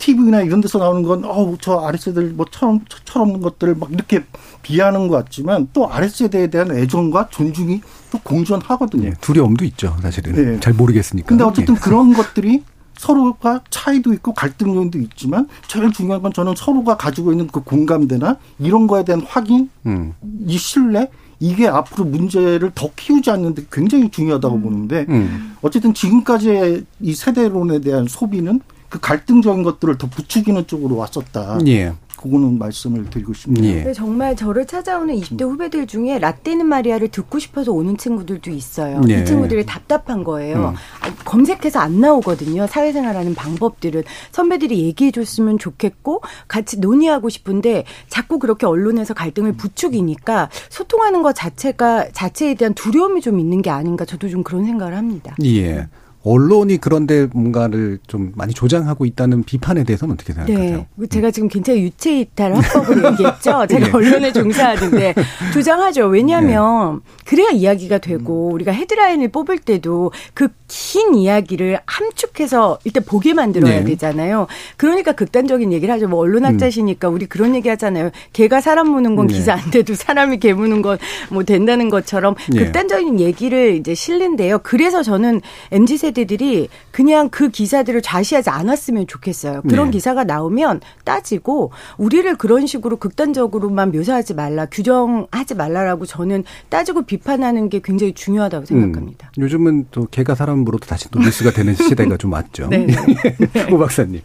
TV나 이런 데서 나오는 건, 어우, 저 아랫세대들 뭐 철, 철없는 것들을 막 이렇게 비하는 것 같지만 또 아랫세대에 대한 애정과 존중이 또 공존하거든요. 예, 두려움도 있죠, 사실은. 예. 잘 모르겠으니까. 근데 어쨌든 예. 그런 것들이 서로가 차이도 있고 갈등 요인도 있지만 제일 중요한 건 저는 서로가 가지고 있는 그 공감대나 이런 거에 대한 확인, 음. 이 신뢰 이게 앞으로 문제를 더 키우지 않는데 굉장히 중요하다고 음. 보는데 음. 어쨌든 지금까지의 이 세대론에 대한 소비는 그 갈등적인 것들을 더 부추기는 쪽으로 왔었다. 예. 그거는 말씀을 드리고 싶네요. 예. 정말 저를 찾아오는 20대 후배들 중에 라떼는 마리아를 듣고 싶어서 오는 친구들도 있어요. 예. 이 친구들이 답답한 거예요. 음. 검색해서 안 나오거든요. 사회생활하는 방법들은 선배들이 얘기해 줬으면 좋겠고 같이 논의하고 싶은데 자꾸 그렇게 언론에서 갈등을 부추기니까 소통하는 것 자체가 자체에 대한 두려움이 좀 있는 게 아닌가 저도 좀 그런 생각을 합니다. 예. 언론이 그런데 뭔가를 좀 많이 조장하고 있다는 비판에 대해서는 어떻게 생각하세요? 네. 제가 지금 굉장히 유체 이탈 합법으로 얘기했죠. 제가 네. 언론에 종사하는데 조장하죠. 왜냐하면 네. 그래야 이야기가 되고 우리가 헤드라인을 뽑을 때도 그 긴 이야기를 함축해서 일단 보게 만들어야 네. 되잖아요. 그러니까 극단적인 얘기를 하죠. 뭐 언론학자시니까 우리 그런 얘기 하잖아요. 개가 사람 무는 건 네. 기사 안 돼도 사람이 개 무는 건 뭐 된다는 것처럼 네. 극단적인 얘기를 이제 실린데요. 그래서 저는 MZ 세 세대들이 그냥 그 기사들을 좌시하지 않았으면 좋겠어요. 그런 네. 기사가 나오면 따지고 우리를 그런 식으로 극단적으로만 묘사하지 말라, 규정하지 말라라고 저는 따지고 비판하는 게 굉장히 중요하다고 생각합니다. 음, 요즘은 또 개가 사람 물어도 다시 또 뉴스가 되는 시대가 좀 왔죠. 네. 오 박사님.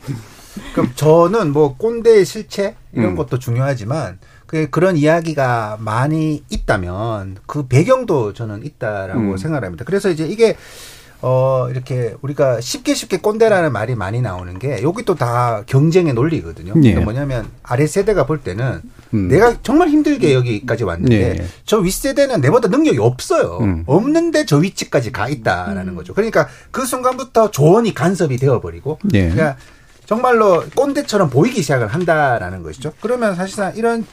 그럼 저는 뭐 꼰대의 실체 이런 음. 것도 중요하지만 그 그런 이야기가 많이 있다면 그 배경도 저는 있다라고 음. 생각합니다. 그래서 이제 이게 어, 이렇게 우리가 쉽게 쉽게 꼰대라는 말이 많이 나오는 게 여기 또 다 경쟁의 논리거든요. 예. 그러니까 뭐냐면 아래 세대가 볼 때는 음. 내가 정말 힘들게 여기까지 왔는데 예. 저 윗세대는 내보다 능력이 없어요. 음. 없는데 저 위치까지 가 있다라는 음. 거죠. 그러니까 그 순간부터 조언이 간섭이 되어버리고 예. 그러니까 정말로 꼰대처럼 보이기 시작을 한다라는 것이죠. 그러면 사실상 이런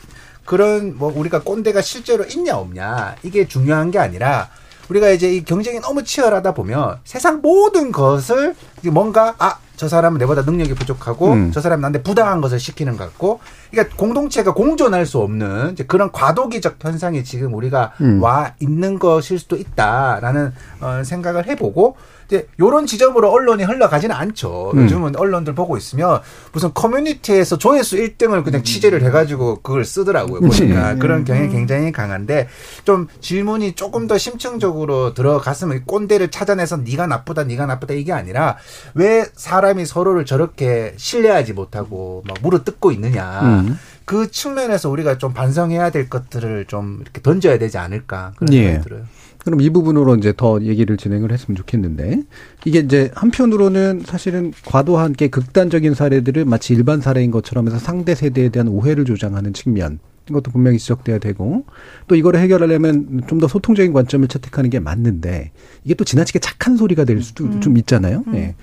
그런 뭐 우리가 꼰대가 실제로 있냐 없냐 이게 중요한 게 아니라 우리가 이제 이 경쟁이 너무 치열하다 보면 세상 모든 것을 뭔가 아 저 사람은 내보다 능력이 부족하고 음. 저 사람은 나한테 부당한 것을 시키는 것 같고 그러니까 공동체가 공존할 수 없는 그런 과도기적 현상이 지금 우리가 음. 와 있는 것일 수도 있다라는 어, 생각을 해보고 이제 요런 지점으로 언론이 흘러가지는 않죠. 음. 요즘은 언론들 보고 있으면 무슨 커뮤니티에서 조회수 1등을 그냥 취재를 해가지고 그걸 쓰더라고요. 음. 보니까 음. 그런 경향이 굉장히 강한데 좀 질문이 조금 더 심층적으로 들어갔으면 꼰대를 찾아내서 네가 나쁘다, 네가 나쁘다 이게 아니라 왜 사람이 서로를 저렇게 신뢰하지 못하고 막 물어뜯고 있느냐. 음. 그 측면에서 우리가 좀 반성해야 될 것들을 좀 이렇게 던져야 되지 않을까 그런 생각이 예. 들어요. 그럼 이 부분으로 이제 더 얘기를 진행을 했으면 좋겠는데 이게 이제 한편으로는 사실은 과도한 게 극단적인 사례들을 마치 일반 사례인 것처럼 해서 상대 세대에 대한 오해를 조장하는 측면 이것도 분명히 지적돼야 되고 또 이거를 해결하려면 좀 더 소통적인 관점을 채택하는 게 맞는데 이게 또 지나치게 착한 소리가 될 수도 음. 좀 있잖아요. 음. 예.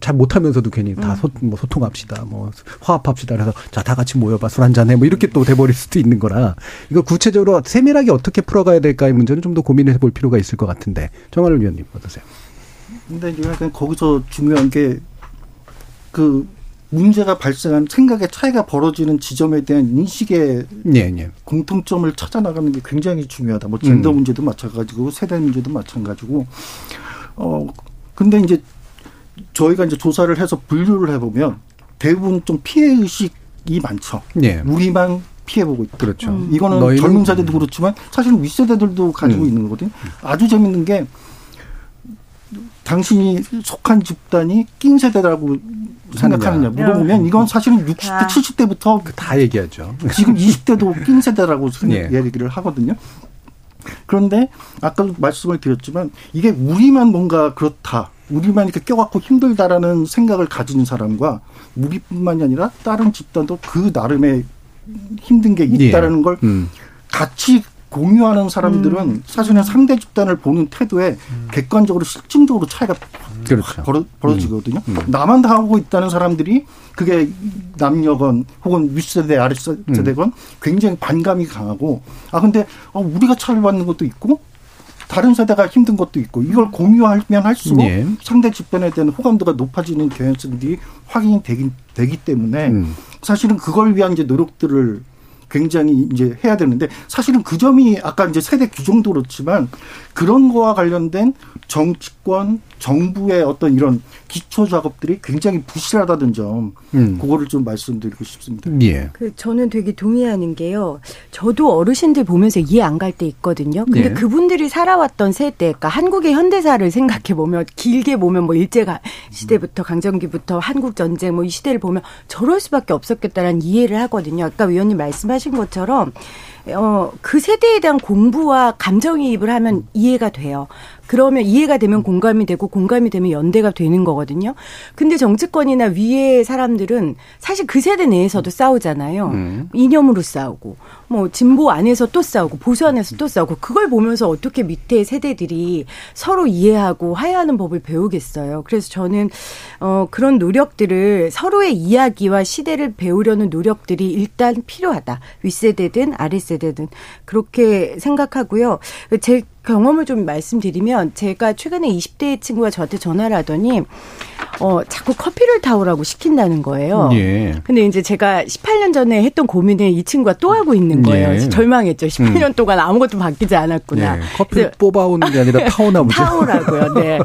잘 못하면서도 괜히 다 소, 뭐 소통합시다, 뭐 화합합시다. 그래서 자 다 같이 모여봐 술 한잔 해. 뭐 이렇게 또 돼버릴 수도 있는 거라 이걸 구체적으로 세밀하게 어떻게 풀어가야 될까의 문제는 좀 더 고민해 볼 필요가 있을 것 같은데 정한을 위원님 어떠세요? 근데 약간 거기서 중요한 게 그 문제가 발생한 생각의 차이가 벌어지는 지점에 대한 인식의 예, 예. 공통점을 찾아 나가는 게 굉장히 중요하다. 뭐 젠더 음. 문제도 마찬가지고 세대 문제도 마찬가지고 어 근데 이제 저희가 이제 조사를 해서 분류를 해보면 대부분 좀 피해 의식이 많죠. 예. 우리만 피해보고 있다. 그렇죠. 음. 이거는 젊은 세대도 그렇지만 사실은 윗세대들도 가지고 음. 있는 거거든요. 아주 재밌는 게 당신이 속한 집단이 낀 세대라고 생각하느냐 물어보면 이건 사실은 60대, 70대부터 다 얘기하죠. 지금 20대도 낀 세대라고 예. 얘기를 하거든요. 그런데 아까도 말씀을 드렸지만 이게 우리만 뭔가 그렇다. 우리만 이렇게 껴갖고 힘들다라는 생각을 가진 사람과 우리뿐만이 아니라 다른 집단도 그 나름의 힘든 게 있다라는 예. 걸 음. 같이 공유하는 사람들은 음. 사실은 상대 집단을 보는 태도에 음. 객관적으로 실증적으로 차이가 그렇죠. 벌어, 벌어지거든요. 음. 음. 나만 당하고 있다는 사람들이 그게 남녀건 혹은 윗세대 아랫세대건 음. 굉장히 반감이 강하고 아 근데 어, 우리가 차별받는 것도 있고 다른 세대가 힘든 것도 있고 이걸 공유하면 할수록 예. 상대 집단에 대한 호감도가 높아지는 경향성들이 확인이 되기, 되기 때문에 음. 사실은 그걸 위한 이제 노력들을 굉장히 이제 해야 되는데 사실은 그 점이 아까 이제 세대 규정도 그렇지만 그런 거와 관련된 정치권, 정부의 어떤 이런 기초 작업들이 굉장히 부실하다는 점, 음. 그거를 좀 말씀드리고 싶습니다. 예. 그 저는 되게 동의하는 게요. 저도 어르신들 보면서 이해 안 갈 때 있거든요. 근데 예. 그분들이 살아왔던 세대, 그러니까 한국의 현대사를 생각해 보면 길게 보면 뭐 일제 시대부터 강점기부터 한국 전쟁 뭐 이 시대를 보면 저럴 수밖에 없었겠다라는 이해를 하거든요. 아까 위원님 말씀하 신 것처럼 어, 그 세대에 대한 공부와 감정이입을 하면 이해가 돼요. 그러면 이해가 되면 공감이 되고 공감이 되면 연대가 되는 거거든요. 근데 정치권이나 위의 사람들은 사실 그 세대 내에서도 싸우잖아요. 음. 이념으로 싸우고 뭐 진보 안에서 또 싸우고 보수 안에서 또 싸우고 그걸 보면서 어떻게 밑에 세대들이 서로 이해하고 화해하는 법을 배우겠어요. 그래서 저는 어 그런 노력들을 서로의 이야기와 시대를 배우려는 노력들이 일단 필요하다. 윗세대든 아랫세대든 그렇게 생각하고요. 제 경험을 좀 말씀드리면 제가 최근에 20대 친구가 저한테 전화를 하더니 어 자꾸 커피를 타오라고 시킨다는 거예요. 예. 근데 이제 제가 18년 전에 했던 고민을 이 친구가 또 하고 있는 거예요. 예. 절망했죠. 18년 음. 동안 아무것도 바뀌지 않았구나. 예. 커피를 뽑아오는 게 아니라 타오나 보죠. 타오라고요. 네.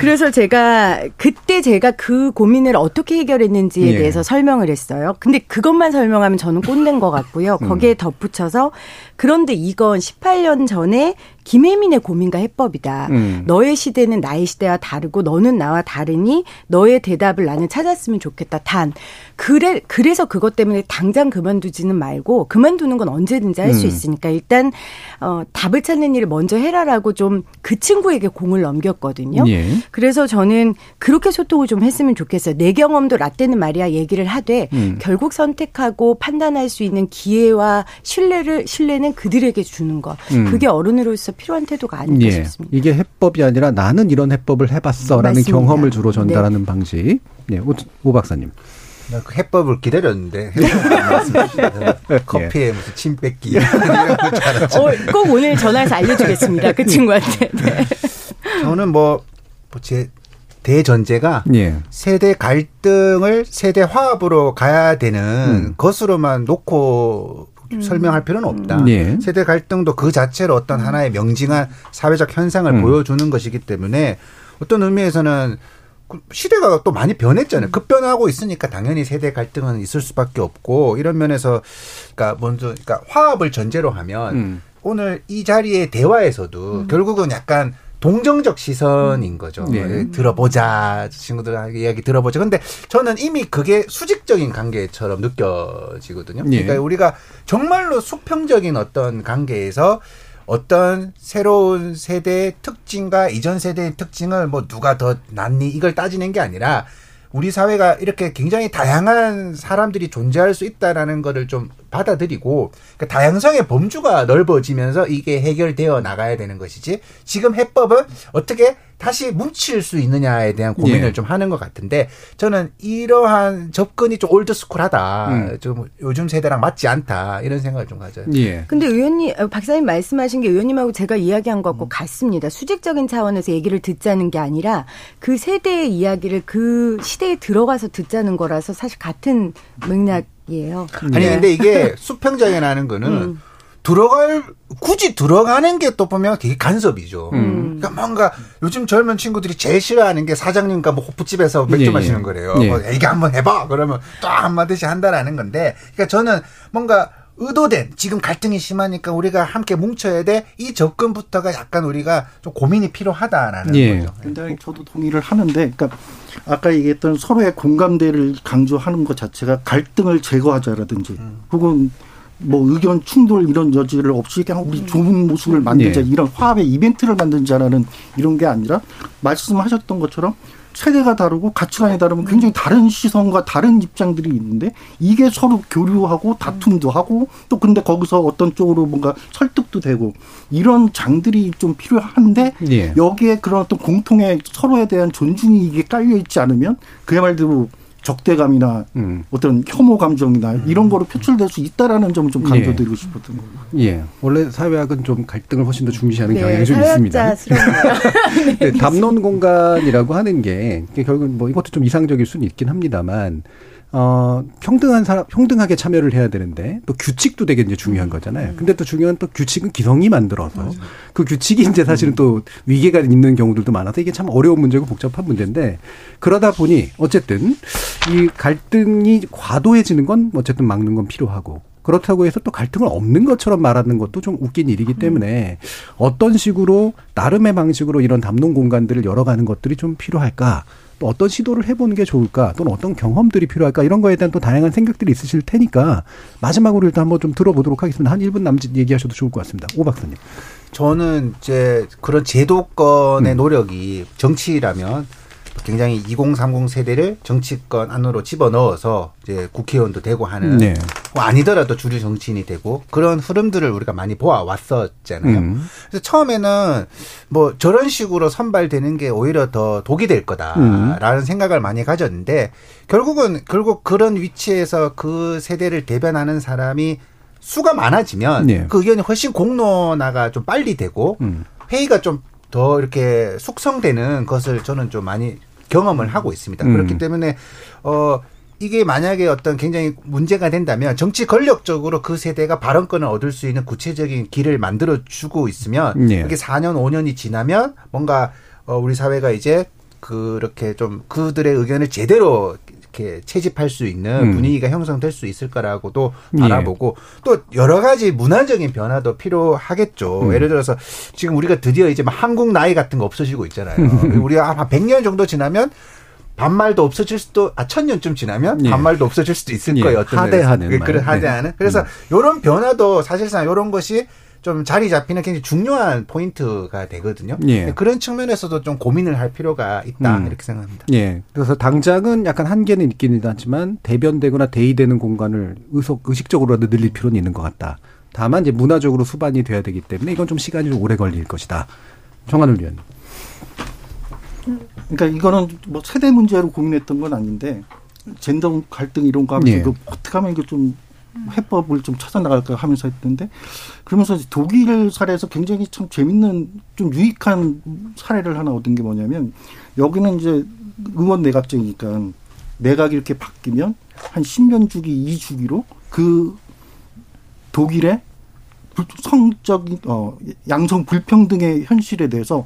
그래서 제가 그때 제가 그 고민을 어떻게 해결했는지에 예. 대해서 설명을 했어요. 근데 그것만 설명하면 저는 꼰대인 것 같고요. 음. 거기에 덧붙여서 그런데 이건 18년 전에 김혜민의 고민과 해법이다. 음. 너의 시대는 나의 시대와 다르고 너는 나와 다르니 너의 대답을 나는 찾았으면 좋겠다. 단 그래 그래서 그것 때문에 당장 그만두지는 말고 그만두는 건 언제든지 할수 음. 있으니까 일단 어 답을 찾는 일을 먼저 해라라고 좀 그 친구에게 공을 넘겼거든요. 예. 그래서 저는 그렇게 소통을 좀 했으면 좋겠어요. 내 경험도 라떼는 말이야 얘기를 하되 음. 결국 선택하고 판단할 수 있는 기회와 신뢰를 신뢰는 그들에게 주는 것. 음. 그게 어른으로서 필요한 태도가 아닐까 예. 싶습니다. 이게 해법이 아니라 나는 이런 해법을 해봤어라는 맞습니다. 경험을 주로 전달하는 네. 방식. 네, 오, 오 박사님. 그 해법을 기다렸는데 커피에 무슨 침 뺏기 이런 어, 꼭 오늘 전화해서 알려주겠습니다 그 친구한테. 네. 저는 뭐제 대전제가 예. 세대 갈등을 세대 화합으로 가야 되는 음. 것으로만 놓고 음. 설명할 필요는 없다. 예. 세대 갈등도 그 자체로 어떤 하나의 명징한 사회적 현상을 음. 보여주는 것이기 때문에 어떤 의미에서는 그 시대가 또 많이 변했잖아요. 급변하고 있으니까 당연히 세대 갈등은 있을 수밖에 없고 이런 면에서 그러니까 먼저 그러니까 화합을 전제로 하면 음. 오늘 이 자리의 대화에서도 음. 결국은 약간 동정적 시선인 거죠. 네. 들어보자 친구들 이야기 들어보자. 근데 저는 이미 그게 수직적인 관계처럼 느껴지거든요. 네. 그러니까 우리가 정말로 수평적인 어떤 관계에서 어떤 새로운 세대의 특징과 이전 세대의 특징을 뭐 누가 더 낫니 이걸 따지는 게 아니라 우리 사회가 이렇게 굉장히 다양한 사람들이 존재할 수 있다라는 거를 좀 받아들이고 그 다양성의 범주가 넓어지면서 이게 해결되어 나가야 되는 것이지 지금 해법은 어떻게 다시 뭉칠 수 있느냐에 대한 고민을 예. 좀 하는 것 같은데 저는 이러한 접근이 좀 올드스쿨하다. 음. 좀 요즘 세대랑 맞지 않다. 이런 생각을 좀 가져요. 예. 근데 의원님 어, 박사님 말씀하신 게 의원님하고 제가 이야기한 것과 음. 같습니다. 수직적인 차원에서 얘기를 듣자는 게 아니라 그 세대의 이야기를 그 시대에 들어가서 듣자는 거라서 사실 같은 맥락이에요. 아니 네. 근데 이게 수평적이라는 거는 음. 들어갈 굳이 들어가는 게 또 보면 되게 간섭이죠. 음. 그러니까 뭔가 요즘 젊은 친구들이 제일 싫어하는 게 사장님과 뭐 호프집에서 맥주 예, 예. 마시는 거래요. 예. 뭐 얘기 한번 해봐. 그러면 또 한마디씩 한다라는 건데, 그러니까 저는 뭔가 의도된 지금 갈등이 심하니까 우리가 함께 뭉쳐야 돼. 이 접근부터가 약간 우리가 좀 고민이 필요하다라는 예. 거죠. 굉장히 저도 동의를 하는데, 그러니까 아까 얘기했던 서로의 공감대를 강조하는 것 자체가 갈등을 제거하자라든지, 음. 혹은 뭐 의견 충돌 이런 여지를 없이 그냥 우리 음. 좋은 모습을 만들자 네. 이런 화합의 이벤트를 만들자라는 이런 게 아니라 말씀하셨던 것처럼 세대가 다르고 가치관이 다르면 굉장히 다른 시선과 다른 입장들이 있는데 이게 서로 교류하고 다툼도 하고 또 근데 거기서 어떤 쪽으로 뭔가 설득도 되고 이런 장들이 좀 필요한데 예. 여기에 그런 어떤 공통의 서로에 대한 존중이 이게 깔려 있지 않으면 그야말로 적대감이나 음. 어떤 혐오 감정이나 음. 이런 거로 표출될 수 있다라는 점을 좀 강조드리고 예. 싶었던 거예요. 예. 원래 사회학은 좀 갈등을 훨씬 더 중시하는 네, 경향이 좀 있습니다. 네, 네, 담론 공간이라고 하는 게 결국 뭐 이것도 좀 이상적일 수는 있긴 합니다만 어, 평등한 사람, 평등하게 참여를 해야 되는데 또 규칙도 되게 이제 중요한 거잖아요. 음. 근데 또 중요한 또 규칙은 기성이 만들어서 맞아요. 그 규칙이 이제 사실은 또 위계가 있는 경우들도 많아서 이게 참 어려운 문제고 복잡한 문제인데 그러다 보니 어쨌든 이 갈등이 과도해지는 건 어쨌든 막는 건 필요하고 그렇다고 해서 또 갈등을 없는 것처럼 말하는 것도 좀 웃긴 일이기 때문에 어떤 식으로 나름의 방식으로 이런 담론 공간들을 열어가는 것들이 좀 필요할까? 또 어떤 시도를 해보는 게 좋을까? 또는 어떤 경험들이 필요할까? 이런 거에 대한 또 다양한 생각들이 있으실 테니까 마지막으로 일단 한번 좀 들어보도록 하겠습니다. 한 1분 남짓 얘기하셔도 좋을 것 같습니다. 오 박사님. 저는 이제 그런 제도권의 음. 노력이 정치라면 굉장히 2030 세대를 정치권 안으로 집어넣어서 이제 국회의원도 되고 하는 네. 뭐 아니더라도 주류 정치인이 되고 그런 흐름들을 우리가 많이 보아왔었잖아요. 음. 그래서 처음에는 뭐 저런 식으로 선발되는 게 오히려 더 독이 될 거다라는 음. 생각을 많이 가졌는데 결국은 결국 그런 위치에서 그 세대를 대변하는 사람이 수가 많아지면 네. 그 의견이 훨씬 공론화가 좀 빨리 되고 음. 회의가 좀 더 이렇게 숙성되는 것을 저는 좀 많이 경험을 하고 있습니다. 음. 그렇기 때문에 어 이게 만약에 어떤 굉장히 문제가 된다면 정치 권력적으로 그 세대가 발언권을 얻을 수 있는 구체적인 길을 만들어 주고 있으면 네. 이게 4년 5년이 지나면 뭔가 어 우리 사회가 이제 그렇게 좀 그들의 의견을 제대로 이렇게 채집할 수 있는 음. 분위기가 형성될 수 있을 거라고도 예. 바라보고 예. 또 여러 가지 문화적인 변화도 필요하겠죠. 음. 예를 들어서 지금 우리가 드디어 이제 한국 나이 같은 거 없어지고 있잖아요. 우리가 한 100년 정도 지나면 반말도 없어질 수도 아 천년쯤 지나면 예. 반말도 없어질 수도 있을 예. 거예요. 어떤 하대하는 그래 하대하는. 네. 그래서 음. 이런 변화도 사실상 이런 것이 좀 자리 잡히는 굉장히 중요한 포인트가 되거든요. 예. 그런 측면에서도 좀 고민을 할 필요가 있다 음. 이렇게 생각합니다. 예. 그래서 당장은 약간 한계는 있기는 하지만 대변되거나 대의되는 공간을 의석 의식적으로라도 늘릴 필요는 있는 것 같다. 다만 이제 문화적으로 수반이 돼야 되기 때문에 이건 좀 시간이 좀 오래 걸릴 것이다. 정한울 위원. 그러니까 이거는 뭐 세대 문제로 고민했던 건 아닌데 젠더 갈등 이런 거 하면서 예. 어떻게 하면 이게 좀 해법을 좀 찾아 나갈까 하면서 했던데 그러면서 독일 사례에서 굉장히 참 재밌는 좀 유익한 사례를 하나 얻은 게 뭐냐면 여기는 이제 의원 내각제니까 내각이 이렇게 바뀌면 한 10년 주기 2주기로 그 독일의 성적인 어 양성 불평등의 현실에 대해서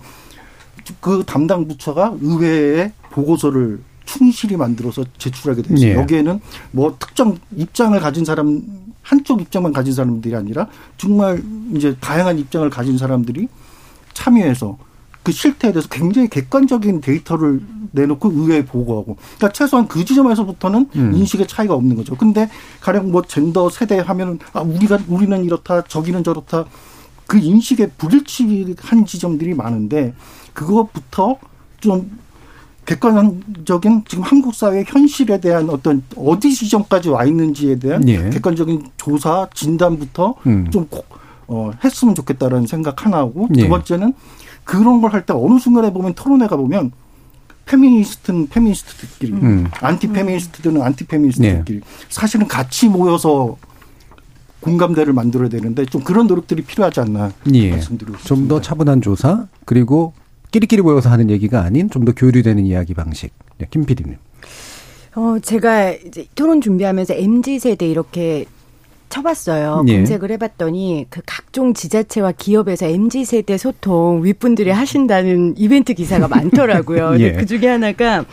그 담당 부처가 의회에 보고서를 충실히 만들어서 제출하게 돼 있어요. 네. 여기에는 뭐 특정 입장을 가진 사람 한쪽 입장만 가진 사람들이 아니라 정말 이제 다양한 입장을 가진 사람들이 참여해서 그 실태에 대해서 굉장히 객관적인 데이터를 내놓고 의회에 보고하고 그러니까 최소한 그 지점에서부터는 음. 인식의 차이가 없는 거죠. 근데 가령 뭐 젠더 세대 하면은 아 우리가 우리는 이렇다 저기는 저렇다 그 인식에 불일치한 지점들이 많은데 그것부터 좀 객관적인 지금 한국 사회 현실에 대한 어떤 어디 지점까지 와 있는지에 대한 예. 객관적인 조사 진단부터 음. 좀 어, 했으면 좋겠다라는 생각 하나 하고 예. 두 번째는 그런 걸 할 때 어느 순간에 보면 토론회가 보면 페미니스트는 페미니스트들끼리 음. 안티 페미니스트들은 안티 페미니스트들끼리 예. 사실은 같이 모여서 공감대를 만들어야 되는데 좀 그런 노력들이 필요하지 않나 예. 말씀드리고 싶습니다. 좀 더 차분한 조사 그리고 끼리끼리 모여서 하는 얘기가 아닌 좀 더 교류되는 이야기 방식. 네, 김 PD님. 어, 제가 이제 토론 준비하면서 MZ 세대 이렇게 쳐봤어요. 예. 검색을 해봤더니 그 각종 지자체와 기업에서 MZ 세대 소통 윗분들이 하신다는 이벤트 기사가 많더라고요. 예. 그 중에 하나가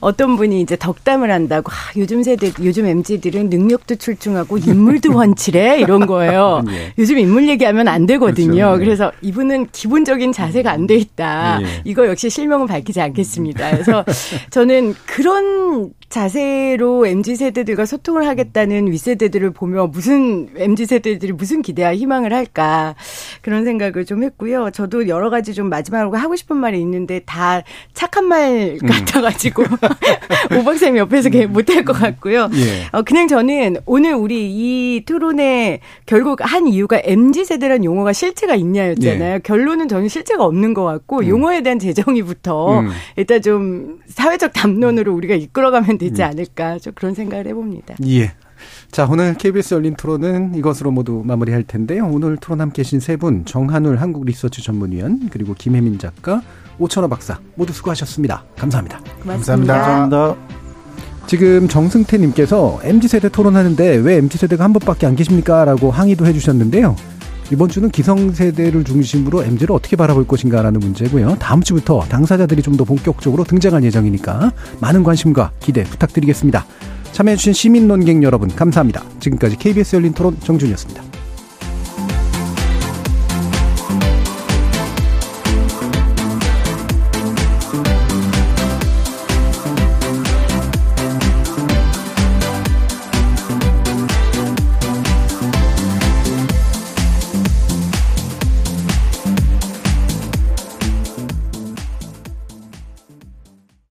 어떤 분이 이제 덕담을 한다고 아, 요즘 세대 요즘 MZ들은 능력도 출중하고 인물도 훤칠해 이런 거예요. 예. 요즘 인물 얘기하면 안 되거든요. 그렇죠. 예. 그래서 이분은 기본적인 자세가 안 돼 있다. 예. 이거 역시 실명은 밝히지 않겠습니다. 그래서 저는 그런 자세로 MZ 세대들과 소통을 하겠다는 윗세대들을 보며 무슨 MZ 세대들이 무슨 기대와 희망을 할까 그런 생각을 좀 했고요. 저도 여러 가지 좀 마지막으로 하고 싶은 말이 있는데 다 착한 말 음. 같아가지고 음. 오박쌤 옆에서 음. 못할 것 같고요. 예. 어, 그냥 저는 오늘 우리 이 토론에 결국 한 이유가 MZ 세대란 용어가 실체가 있냐였잖아요. 예. 결론은 저는 실체가 없는 것 같고 음. 용어에 대한 재정의부터 음. 일단 좀 사회적 담론으로 우리가 이끌어가면 되지 음. 않을까 좀 그런 생각을 해봅니다. 예. 자, 오늘 KBS 열린 토론은 이것으로 모두 마무리할 텐데요. 오늘 토론 함께 하신 세 분, 정한울 한국리서치 전문위원, 그리고 김혜민 작가, 오천호 박사 모두 수고하셨습니다. 감사합니다. 고맙습니다. 감사합니다. 지금 정승태님께서 MZ세대 토론하는데 왜 MZ세대가 한 번밖에 안 계십니까? 라고 항의도 해주셨는데요. 이번 주는 기성세대를 중심으로 MZ를 어떻게 바라볼 것인가 라는 문제고요. 다음 주부터 당사자들이 좀 더 본격적으로 등장할 예정이니까 많은 관심과 기대 부탁드리겠습니다. 참여해주신 시민 논객 여러분 감사합니다. 지금까지 KBS 열린 토론 정준이었습니다.